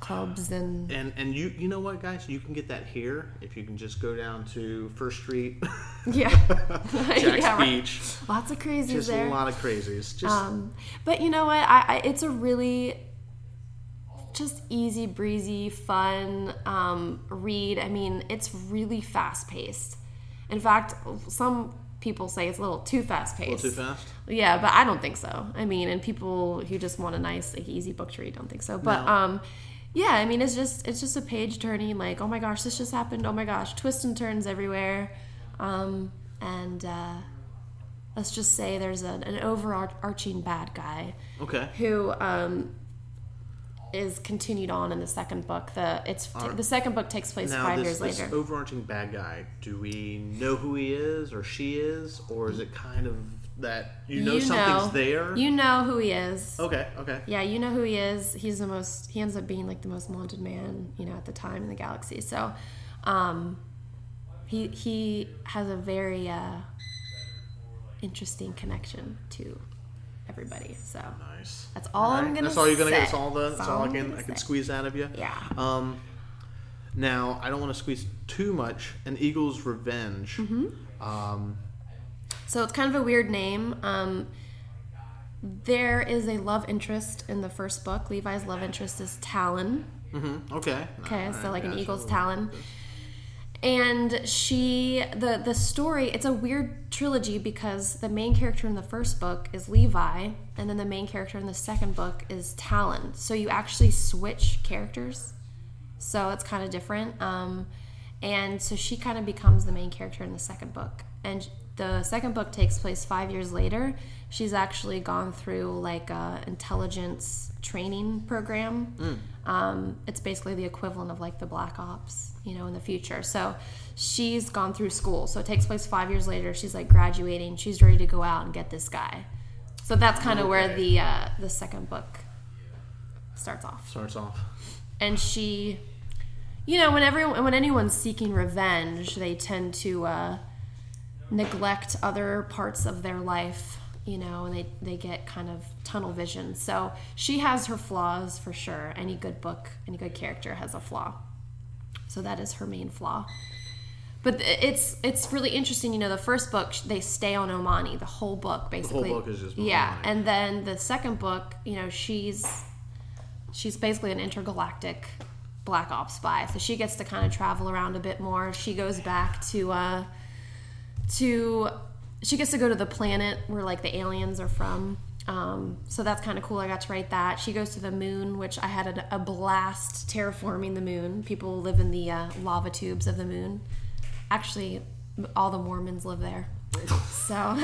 clubs and and and you you know what guys you can get that here if you can just go down to First Street, yeah, Jax Yeah, right. Beach, lots of crazies just there. a lot of crazies. Just Um, but you know what? I, I it's a really just easy breezy, fun um, read. I mean, it's really fast paced. In fact, some people say it's a little too fast paced. too fast. Yeah, but I don't think so. I mean, and people who just want a nice, like, easy book to read don't think so. But No. um, yeah, I mean, it's just it's just a page turning. Like, oh my gosh, this just happened. Oh my gosh, twists and turns everywhere. Um, and uh, let's just say there's an, an overarching bad guy Okay. who um, is continued on in the second book. The it's the second book takes place Now five this, years this later. overarching bad guy, do we know who he is or she is, or is it kind of that you know something's there? You know who he is. okay. Okay. Yeah, you know who he is. He's the most. He ends up being like the most wanted man, you know, at the time in the galaxy. So, um, he he has a very uh, interesting connection to everybody. So Nice. That's all I'm gonna That's all you're gonna get. That's all the. That's That's all all I can. I can say. squeeze out of you. yeah, Um. Now I don't want to squeeze too much. An Eagle's Revenge. Mm-hmm. Um. so it's kind of a weird name. Um, there is a love interest in the first book. Levi's love interest is Talon. Mm-hmm. Okay. Okay, All so right, like an eagle's talon. And she the the story, it's a weird trilogy because the main character in the first book is Levi, and then the main character in the second book is Talon. So you actually switch characters. So it's kind of different. Um, and so she kind of becomes the main character in the second book. And the second book takes place five years later. She's actually gone through like a intelligence training program. Um, it's basically the equivalent of like the Black Ops, you know, in the future. So she's gone through school. So it takes place five years later. She's like graduating. She's ready to go out and get this guy. So that's kind of where the uh, the second book starts off Starts off. and she you know when everyone when anyone's seeking revenge they tend to uh, neglect other parts of their life you know and they, they get kind of tunnel vision. So she has her flaws for sure. Any good book any good character has a flaw. So that is her main flaw. But it's it's really interesting you know the first book they stay on omani the whole book basically. book is just yeah Omani. and then the second book you know she's she's basically an intergalactic black ops spy. So she gets to kind of travel around a bit more. She goes back to uh to she gets to go to the planet where like the aliens are from. Um, so that's kind of cool i got to write that. She goes to the moon which i had a, a blast terraforming the moon. People live in the uh, lava tubes of the moon. Actually all the mormons live there so.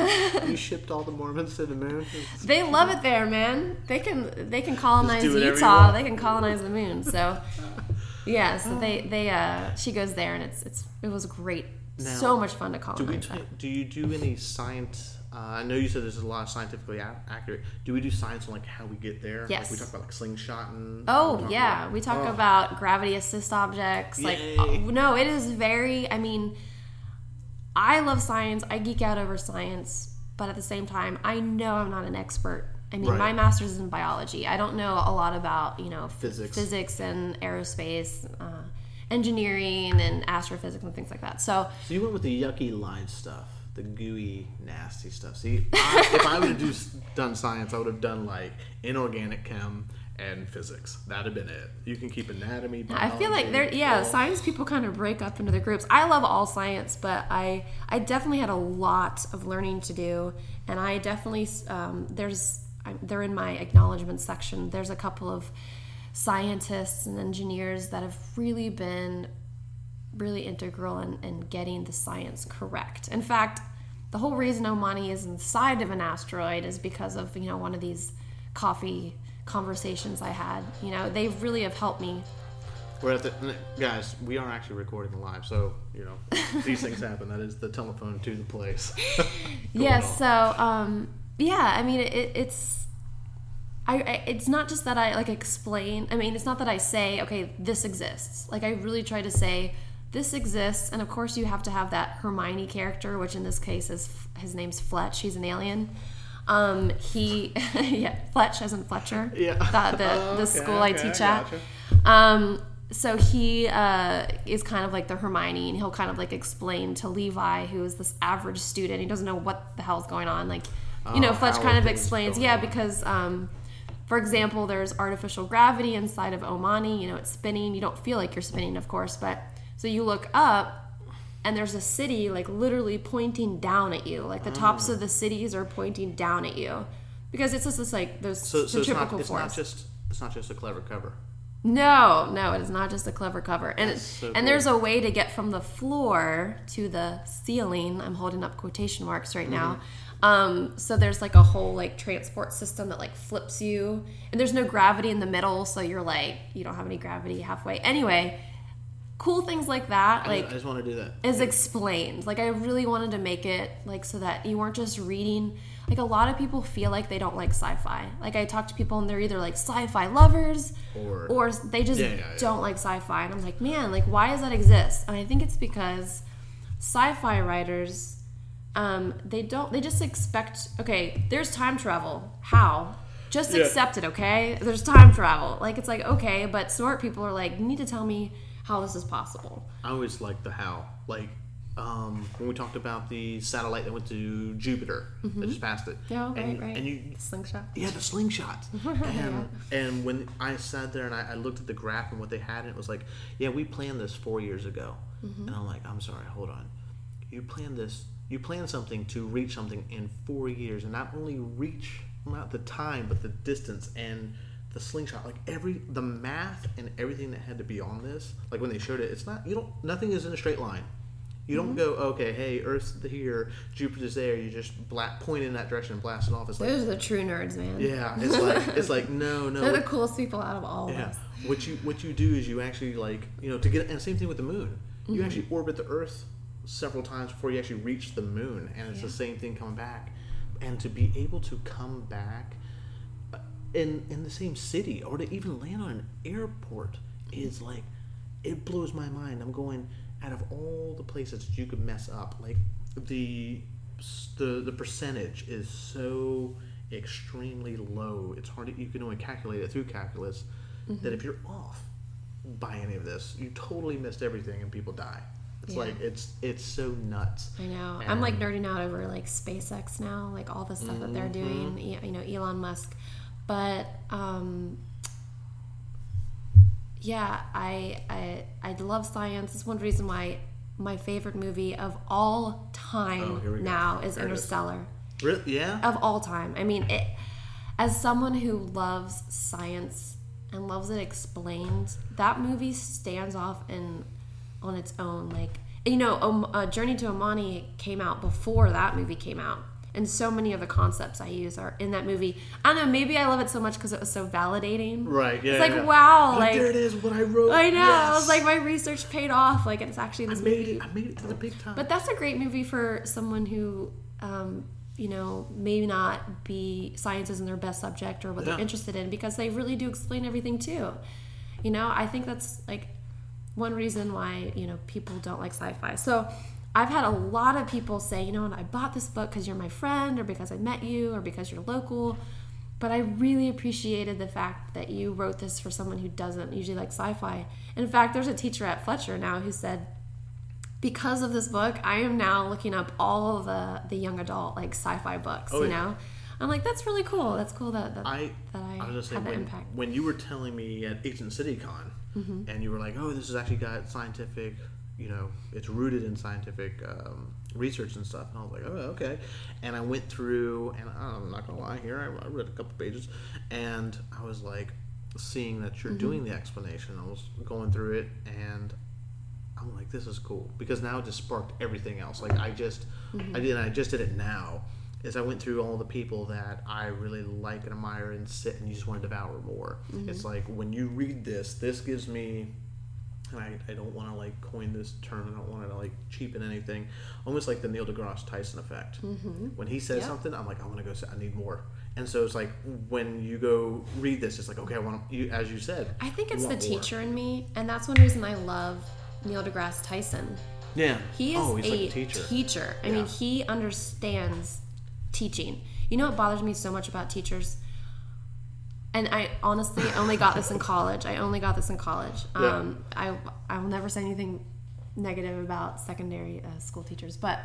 You shipped all the Mormons to the moon. they love it there man. They can they can colonize do whatever you utah. They can colonize the moon so. Yeah so they they uh she goes there and it's it's it was great Now, so much fun to Do colonize we? that. do you do any science? Uh, I know you said there's a lot of scientifically accurate. Do we do science on like how we get there? Yes. Like we talk about like slingshot and. Oh we yeah, about- we talk Oh. about gravity assist objects. Like Yay. uh, no, it is very. I mean, I love science. I geek out over science, but at the same time, I know I'm not an expert. I mean, Right. my master's is in biology. I don't know a lot about you know Physics. physics and aerospace, uh, engineering and astrophysics and things like that. So So you went with the yucky live stuff, the gooey, nasty stuff. See, I, if I would have do, done science, I would have done like inorganic chem and physics. That'd have been it. You can keep anatomy. I feel like there, yeah, all- science people kind of break up into the groups. I love all science, but I, I definitely had a lot of learning to do, and I definitely, um, there's, I'm, they're in my acknowledgement section. There's a couple of scientists and engineers that have really been really integral in, in getting the science correct. In fact, the whole reason Omani is inside of an asteroid is because of you know one of these coffee conversations I had. You know, they really have helped me. We're at the guys. We are actually recording live, so you know these things happen. That is the telephone to the place. yes. so um, yeah, I mean it, it's. I, I, it's not just that I like explain. I mean, it's not that I say, okay, this exists. Like I really try to say, this exists, and of course you have to have that Hermione character, which in this case is his name's Fletch. He's an alien. Um, he, yeah, Fletch as in Fletcher. Yeah. The the, oh, the school okay, I teach I at. Um, so he uh, is kind of like the Hermione, and he'll kind of like explain to Levi, who is this average student. He doesn't know what the hell's going on. Like, you know, oh, Fletch kind of explains, yeah, on. because. Um, for example, there's artificial gravity inside of Omani. You know, it's spinning. You don't feel like you're spinning, of course, but so you look up and there's a city like literally pointing down at you. Like the oh. tops of the cities are pointing down at you. Because it's just this like those so, so it's not, it's Not just, it's not just a clever cover. No, no, it is not just a clever cover. And so and cool. there's a way to get from the floor to the ceiling. I'm holding up quotation marks right now. Mm-hmm. Um, so there's like a whole like transport system that like flips you, and there's no gravity in the middle, so you're like you don't have any gravity halfway. Anyway, cool things like that like I just want to do that. is explained. Like i really wanted to make it like so that you weren't just reading. Like a lot of people feel like they don't like sci-fi. Like i talk to people and they're either like sci-fi lovers or, or they just yeah, yeah, yeah. don't like sci-fi. And i'm like man like why does that exist? And i think it's because sci-fi writers um, they don't they just expect okay there's time travel how just accept it okay there's time travel like it's like okay but smart people are like you need to tell me how this is possible. I always like the how. Like um, when we talked about the satellite that went to Jupiter mm-hmm. that just passed it. Yeah, right, and, right. And you slingshot. Yeah, the slingshot. and yeah. and when I sat there and I, I, looked at the graph and what they had, and it was like, yeah, we planned this four years ago. Mm-hmm. And I'm like, I'm sorry, hold on. You planned this. You plan something to reach something in four years, and not only reach not the time, but the distance and the slingshot, like every the math and everything that had to be on this, like when they showed it, it's not you don't nothing is in a straight line. You don't mm-hmm. go okay, hey, Earth's here, Jupiter's there. You just bla- point in that direction and blast it off. It's like those are the true nerds, man. Yeah, it's like it's like no, no. They're the coolest people out of all yeah. of us. What you what you do is you actually like you know to get and same thing with the moon. You mm-hmm. actually orbit the Earth several times before you actually reach the moon, and it's yeah. the same thing coming back. And to be able to come back in in the same city or to even land on an airport is like it blows my mind. I'm going out of all the places that you could mess up, like the the the percentage is so extremely low. It's hard to, you can only calculate it through calculus mm-hmm. that if you're off by any of this, you totally missed everything and people die. It's yeah. like it's it's so nuts. I know. And I'm like nerding out over like SpaceX now, like all the stuff mm-hmm. that they're mm-hmm. doing. You know, Elon Musk but um, yeah, I, I I love science. It's one reason why my favorite movie of all time oh, now is there Interstellar. Really? Yeah. Of all time. I mean, it, as someone who loves science and loves it explained, that movie stands off in on its own. Like you know, um, uh, Journey to Omani came out before that movie came out and so many of the concepts I use are in that movie. I don't know. Maybe I love it so much because it was so validating. Right. Yeah. It's like yeah. wow. Like, like, there it is. What I wrote. I know. Yes. I was like my research paid off. Like it's actually this I made movie. It, I made it to the big time. But that's a great movie for someone who. Um, you know, may not be science isn't their best subject or what yeah. they're interested in because they really do explain everything too. You know, I think that's like one reason why, you know, people don't like sci fi. So I've had a lot of people say, you know, I bought this book because you're my friend or because I met you or because you're local. But I really appreciated the fact that you wrote this for someone who doesn't usually like sci fi. In fact, there's a teacher at Fletcher now who said, because of this book, I am now looking up all of the, the young adult like sci-fi books. Oh, you yeah. know, I'm like, that's really cool. That's cool that, that I that I, I was just saying when, impact. when you were telling me at Ancient City Con, mm-hmm. and you were like, oh, this has actually got scientific you know, it's rooted in scientific um, research and stuff. And I was like, oh, okay. And I went through, and I'm not gonna lie here, I, I read a couple pages, and I was like, seeing that you're doing the explanation, I was going through it, and I'm like, this is cool because now it just sparked everything else. Like I just, I did, I just did it now. Is I went through all the people that I really like and admire and sit and you just want to devour more. Mm-hmm. It's like when you read this, this gives me, and I, I don't want to like coin this term. I don't want to like cheapen anything. Almost like the Neil deGrasse Tyson effect. Mm-hmm. When he says something, I'm like, I want to go. I need more. And so it's like when you go read this, it's like, okay, I want you, as you said. I think it's the want more. teacher in me, and that's one reason I love Neil deGrasse Tyson. Yeah. He oh, is oh, a, like a teacher. teacher. I Yeah. mean, he understands teaching. You know what bothers me so much about teachers? And I honestly only got this in college. I only got this in college. Yeah. Um, I I will never say anything negative about secondary uh, school teachers, but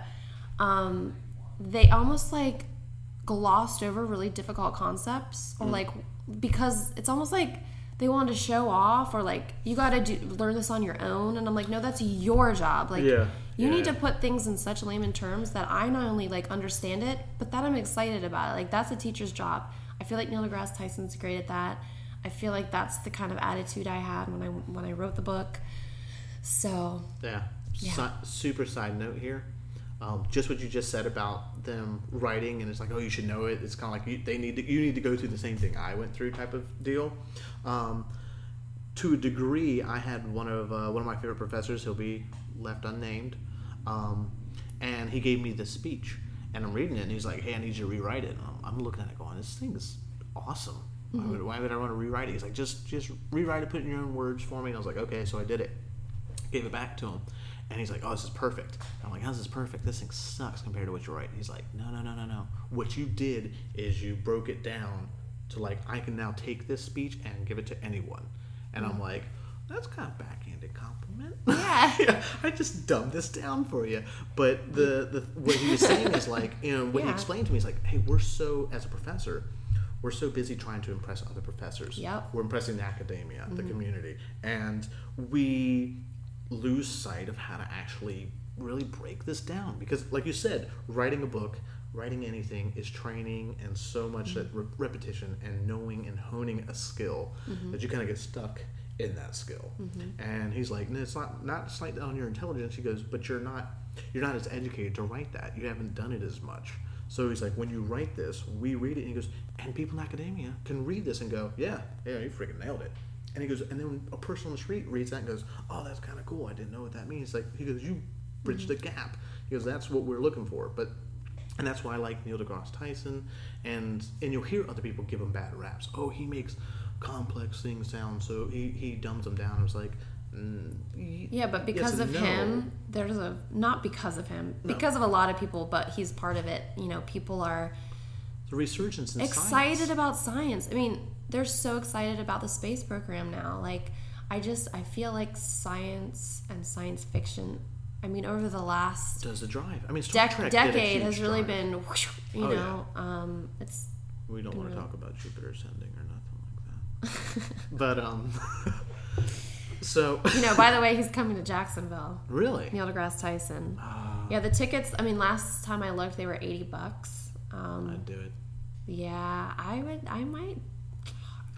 um, they almost like glossed over really difficult concepts, Mm. or like because it's almost like they wanted to show off, or like you got to learn this on your own. And I'm like, no, that's your job. Like Yeah. You need to put things in such layman terms that I not only like understand it, but that I'm excited about it. Like that's a teacher's job. I feel like Neil deGrasse Tyson's great at that. I feel like that's the kind of attitude I had when I when I wrote the book. So Yeah. Yeah. Si- super side note here. Um, just what you just said about them writing, and it's like, oh, you should know it. It's kind of like you, they need to, you need to go through the same thing I went through, type of deal. Um, to a degree, I had one of uh, one of my favorite professors. He'll be left unnamed, um, and he gave me this speech, and I'm reading it, and he's like, "Hey, I need you to rewrite it." And I'm, looking at it, going, "This thing is awesome. Why, would, why would I want to rewrite it?" He's like, "Just just rewrite it, put it in your own words for me." And I was like, "Okay," so I did it gave it back to him. And he's like, "Oh, this is perfect." I'm like, "How's this perfect? This thing sucks compared to what you're writing." He's like, "No, no, no, no, no. What you did is you broke it down to like I can now take this speech and give it to anyone." And I'm like, "That's kind of backhanded compliment." Yeah. I just dumbed this down for you. But the the what he was saying is like, you know, when he explained to me, is like, "Hey, we're so as a professor." We're so busy trying to impress other professors. Yep. We're impressing the academia, the mm-hmm. community, and we lose sight of how to actually really break this down because like you said writing a book writing anything is training and so much mm-hmm. that re- repetition and knowing and honing a skill mm-hmm. that you kind of get stuck in that skill mm-hmm. and he's like no it's not not slight on your intelligence he goes but you're not you're not as educated to write that you haven't done it as much so he's like when you write this we read it and he goes and people in academia can read this and go yeah yeah you freaking nailed it and he goes, and then a person on the street reads that and goes, "Oh, that's kind of cool. I didn't know what that means." Like he goes, "You bridged mm-hmm. the gap." He goes, "That's what we're looking for." But and that's why I like Neil deGrasse Tyson, and and you'll hear other people give him bad raps. Oh, he makes complex things sound so he he dumbs them down. It's like, mm, Yeah, but because and of no. him, there's a not because of him, No. because of a lot of people, but he's part of it. You know, people are the resurgence in excited science. about science. I mean, they're so excited about the space program now. Like, I just I feel like science and science fiction. I mean, over the last does the drive. I mean, Star dec- Trek decade has really drive. been, whoosh, you Oh, yeah. know, um, it's We don't want to talk about Jupiter ascending or nothing like that. but um, so you know. by the way, he's coming to Jacksonville. really. Neil deGrasse Tyson. Ah, Yeah, the tickets. I mean, last time I looked, they were eighty bucks. Um, I'd do it. Yeah, I would. I might.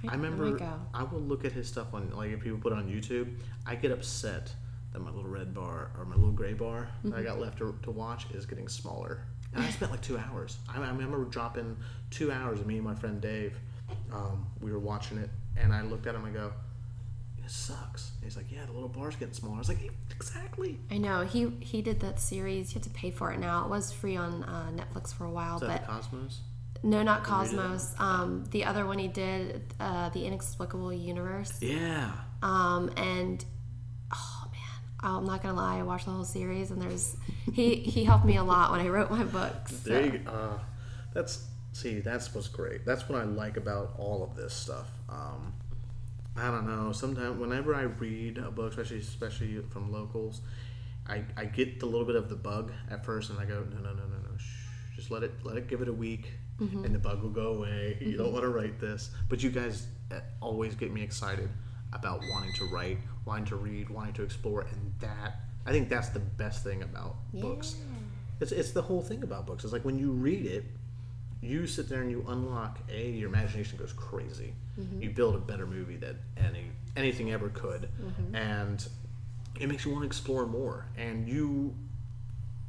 I might remember go. I will look at his stuff on like if people put it on YouTube. I get upset that my little red bar or my little gray bar that Mm-hmm. I got left to, to watch is getting smaller. And I spent like two hours. I, I remember dropping two hours. of Me and my friend Dave, um, we were watching it, and I looked at him. and I go, "It sucks." And he's like, "Yeah, the little bar's getting smaller." I was like, exactly. I know he he did that series. You have to pay for it now. It was free on uh, Netflix for a while, but Cosmos? no, not? Cosmos. Um, the other one he did, uh, the Inexplicable Universe. Yeah. Um, and oh man, I'm not gonna lie, I watched the whole series, and there's he he helped me a lot when I wrote my books. So. There you go. Uh, that's see, that's what's great. That's what I like about all of this stuff. Um, I don't know. Sometimes, whenever I read a book, especially especially from locals, I, I get the little bit of the bug at first, and I go, no, no, no, no, no. Shh, just let it let it give it a week, and the bug will go away. You don't want to write this, but you guys uh, always get me excited about wanting to write, wanting to read, wanting to explore, and that I think that's the best thing about books. It's it's the whole thing about books. It's like when you read it, you sit there and you unlock a your imagination goes crazy. Mm-hmm. You build a better movie that any anything ever could, Mm-hmm. and it makes you want to explore more. And you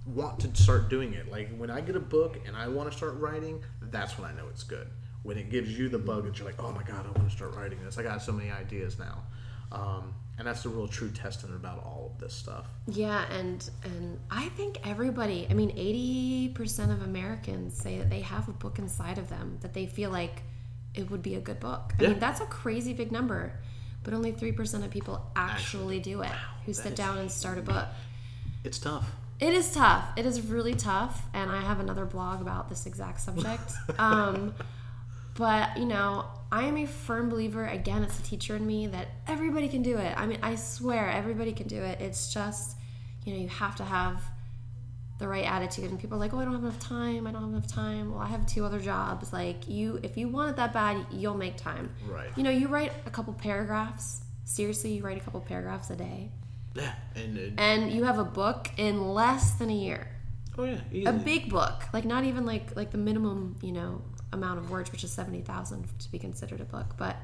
want to start doing it. Like when I get a book and I want to start writing, that's when I know it's good. When it gives you the bug that you're like, oh my god, I want to start writing this. I got so many ideas now, um, and that's the real true testament about all of this stuff. Yeah, and and I think everybody, I mean 80% of Americans say that they have a book inside of them that they feel like it would be a good book. I Yeah. mean, that's a crazy big number. But only 3% of people actually do it who sit down and start a book. It's tough. It is tough. It is really tough, and I have another blog about this exact subject. um, but you know, I am a firm believer. Again, it's a teacher in me that everybody can do it. I mean, I swear everybody can do it. It's just, you know, you have to have the right attitude. And people are like, "Oh, I don't have enough time. I don't have enough time." Well, I have two other jobs. Like you, if you want it that bad, you'll make time. Right. You know, you write a couple paragraphs. Seriously, you write a couple paragraphs a day, Yeah, and and you have a book in less than a year oh yeah, a big book like not even like like the minimum you know amount of words which is 70000 to be considered a book but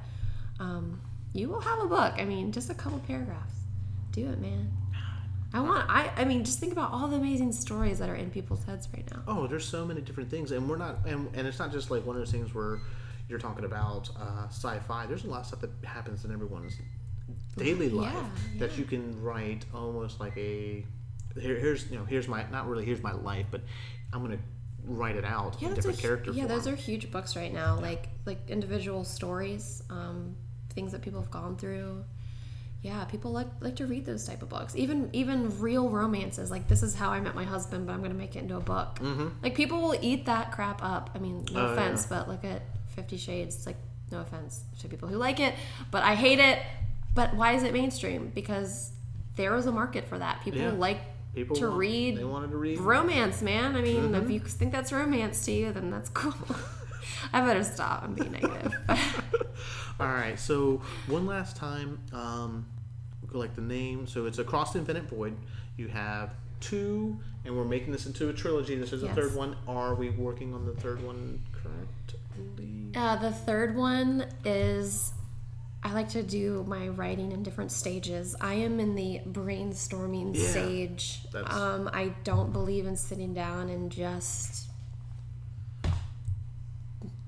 um, you will have a book. I mean just a couple paragraphs. Do it man. I want i i mean just think about all the amazing stories that are in people's heads right now. Oh, there's so many different things, and we're not, and, and it's not just like one of those things where you're talking about uh, sci-fi. There's a lot of stuff that happens in everyone's daily life Yeah, that you can write almost like a here, here's you know here's my not really here's my life, but I'm gonna write it out yeah in those different hu- character yeah form. those are huge books right now like like individual stories um, things that people have gone through. Yeah people like like to read those type of books. Even even real romances like this is how i met my husband but i'm gonna make it into a book. Mm-hmm. like people will eat that crap up. I mean no Oh, offense but look at 50 shades. It's like no offense to people who like it but i hate it. But why is it mainstream? Because there is a market for that. People Yeah. like People to want- read They wanted to read romance, man. I mean, Mm-hmm. if you think that's romance to you, then that's cool. I better stop. and be negative. All right, so one last time, um, like the name. So it's Across the Infinite Void. You have two, and we're making this into a trilogy. This is the Yes. third one. Are we working on the third one currently? uh, the third one is I like to do my writing in different stages. I am in the brainstorming Yeah, stage. Um, I don't believe in sitting down and just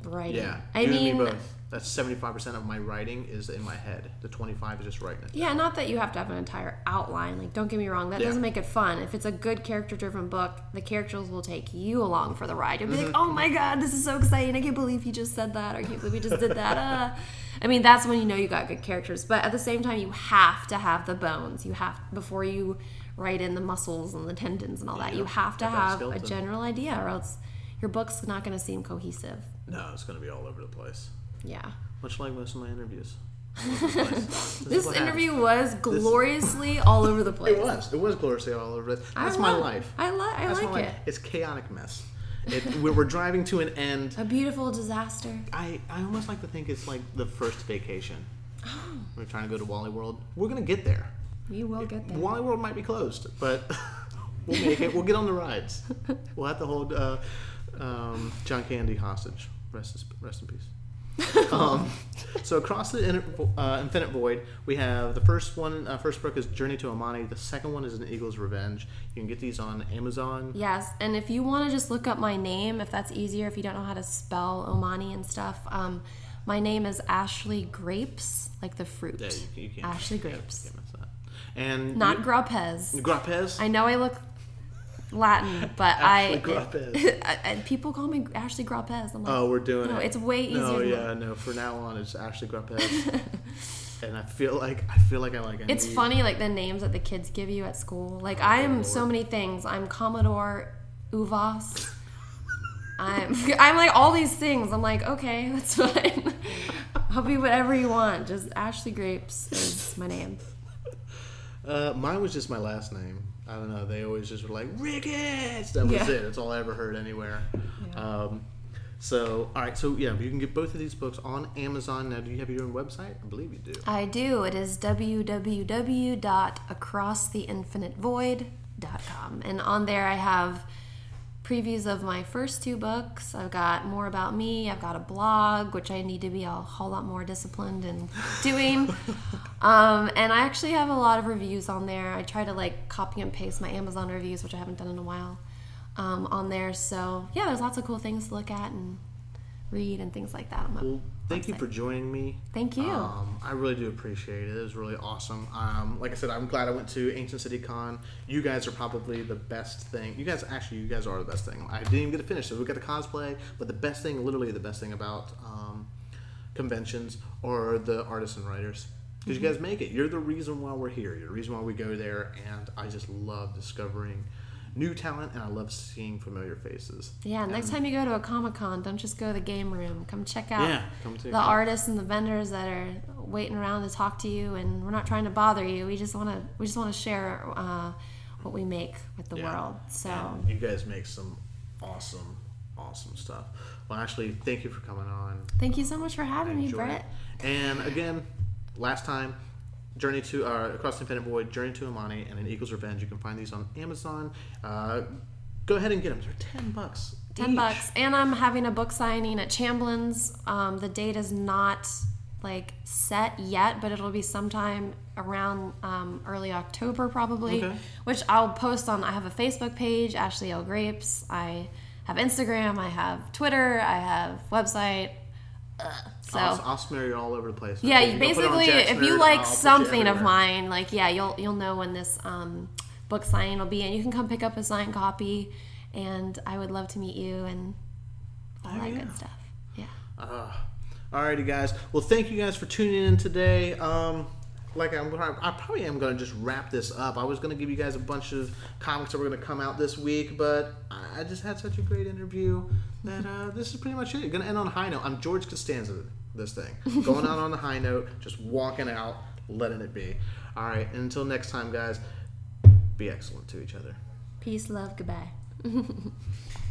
writing. Yeah, I mean, me both. That's seventy-five percent of my writing is in my head. The twenty-five is just writing it. Yeah, not that you have to have an entire outline. Like, don't get me wrong, that Yeah. doesn't make it fun. If it's a good character driven book, the characters will take you along for the ride. You'll be Mm-hmm. like, oh my god, this is so exciting. I can't believe he just said that, or I can't believe he just did that. Uh. I mean, that's when you know you got good characters. But at the same time, you have to have the bones. You have, before you write in the muscles and the tendons and all that, you have to Got that have a general idea, or else your book's not going to seem cohesive. No, it's going to be all over the place. Yeah. Much like most of my interviews. All over the place. This, This what interview was gloriously all over the place. It was. It was gloriously all over. it. I That's my love- life. I, li- I That's like my it. life. It's chaotic mess. It, we're, we're driving to an end. A beautiful disaster. I, I almost like to think it's like the first vacation. Oh. We're trying to go to Wally World. We're gonna get there. You will get there. Wally World might be closed, but we'll make it. We'll get on the rides. We'll have to hold uh, um, John Candy hostage. Rest, rest in peace. um, so across the uh, Infinite Void, we have the first one. Uh, first book is Journey to Omani. The second one is An Eagle's Revenge. You can get these on Amazon. Yes, and if you want to just look up my name, if that's easier, if you don't know how to spell Omani and stuff, um, my name is Ashley Grapes, like the fruit. Yeah, you, you can't. Ashley Grapes. you can't miss that. And Not you- Grapez. Grapez. I know I look Latin, but Ashley I, Grapez. And people call me Ashley Grapez. I'm like, Oh, we're doing no, it. it's way easier. No, yeah, no. For now on, it's Ashley Grapez. and I feel like I feel like I like. I It's need- funny, like the names that the kids give you at school. Like I am so many things. I'm Commodore Uvas. I'm I'm like all these things. I'm like, okay, that's fine. I'll be whatever you want. Just Ashley Grapes is my name. Uh, mine was just my last name. I don't know. They always just were like Ricketts. That was Yeah. it. That's all I ever heard anywhere. Um, So, all right. So, yeah, you can get both of these books on Amazon. Now, do you have your own website? I believe you do. I do. It is www.acrosstheinfinitevoid.com. And on there, I have previews of my first two books. I've got more about me. I've got a blog, which I need to be a whole lot more disciplined in doing. um, and I actually have a lot of reviews on there. I try to like copy and paste my Amazon reviews, which I haven't done in a while, um, on there. So yeah, there's lots of cool things to look at and read and things like that. On my Well, thank you for joining me. Thank you. Um, I really do appreciate it. It was really awesome. Um, like I said, I'm glad I went to Ancient City Con. You guys are probably the best thing. You guys, actually, you guys are the best thing. I didn't even get to finish it. We got the cosplay, but the best thing, literally the best thing about um, conventions are the artists and writers. Because you guys make it. You're the reason why we're here. You're the reason why we go there. And I just love discovering new talent and I love seeing familiar faces. Yeah, next time you go to a Comic Con, don't just go to the game room. Come check out Yeah, come the artists and the vendors that are waiting around to talk to you. And we're not trying to bother you. We just want to we just want to share uh, what we make with the Yeah. world. So And you guys make some awesome, awesome stuff. Well, Ashley, thank you for coming on. thank you so much for having me, Brett. it. And again, last time, Journey to uh, Across the Infinite Void, Journey to Omani, and an Eagle's Revenge. You can find these on Amazon. Uh, go ahead and get them. They're ten bucks. Ten each. bucks. And I'm having a book signing at Chamblin's. Um, the date is not like set yet, but it'll be sometime around um, early October probably. Okay. Which I'll post on. I have a Facebook page, Ashley L Grapes. I have Instagram. I have Twitter. I have website. Ugh. So. I'll, I'll smear you all over the place. yeah, You you can put it on basically, if you like I'll put you something of mine, like yeah, you'll you'll know when this um, book signing will be, and you can come pick up a signed copy. And I would love to meet you and all that Oh, yeah. good stuff. Yeah. Uh, alrighty, guys. Well, thank you guys for tuning in today. Um, like I'm, I probably am going to just wrap this up. I was going to give you guys a bunch of comics that were going to come out this week, but I just had such a great interview that uh, this is pretty much it. You're Going to end on a high note. I'm George Costanza. This thing going out on the high note, just walking out, letting it be. All right. And until next time, guys. Be excellent to each other. Peace, love, goodbye.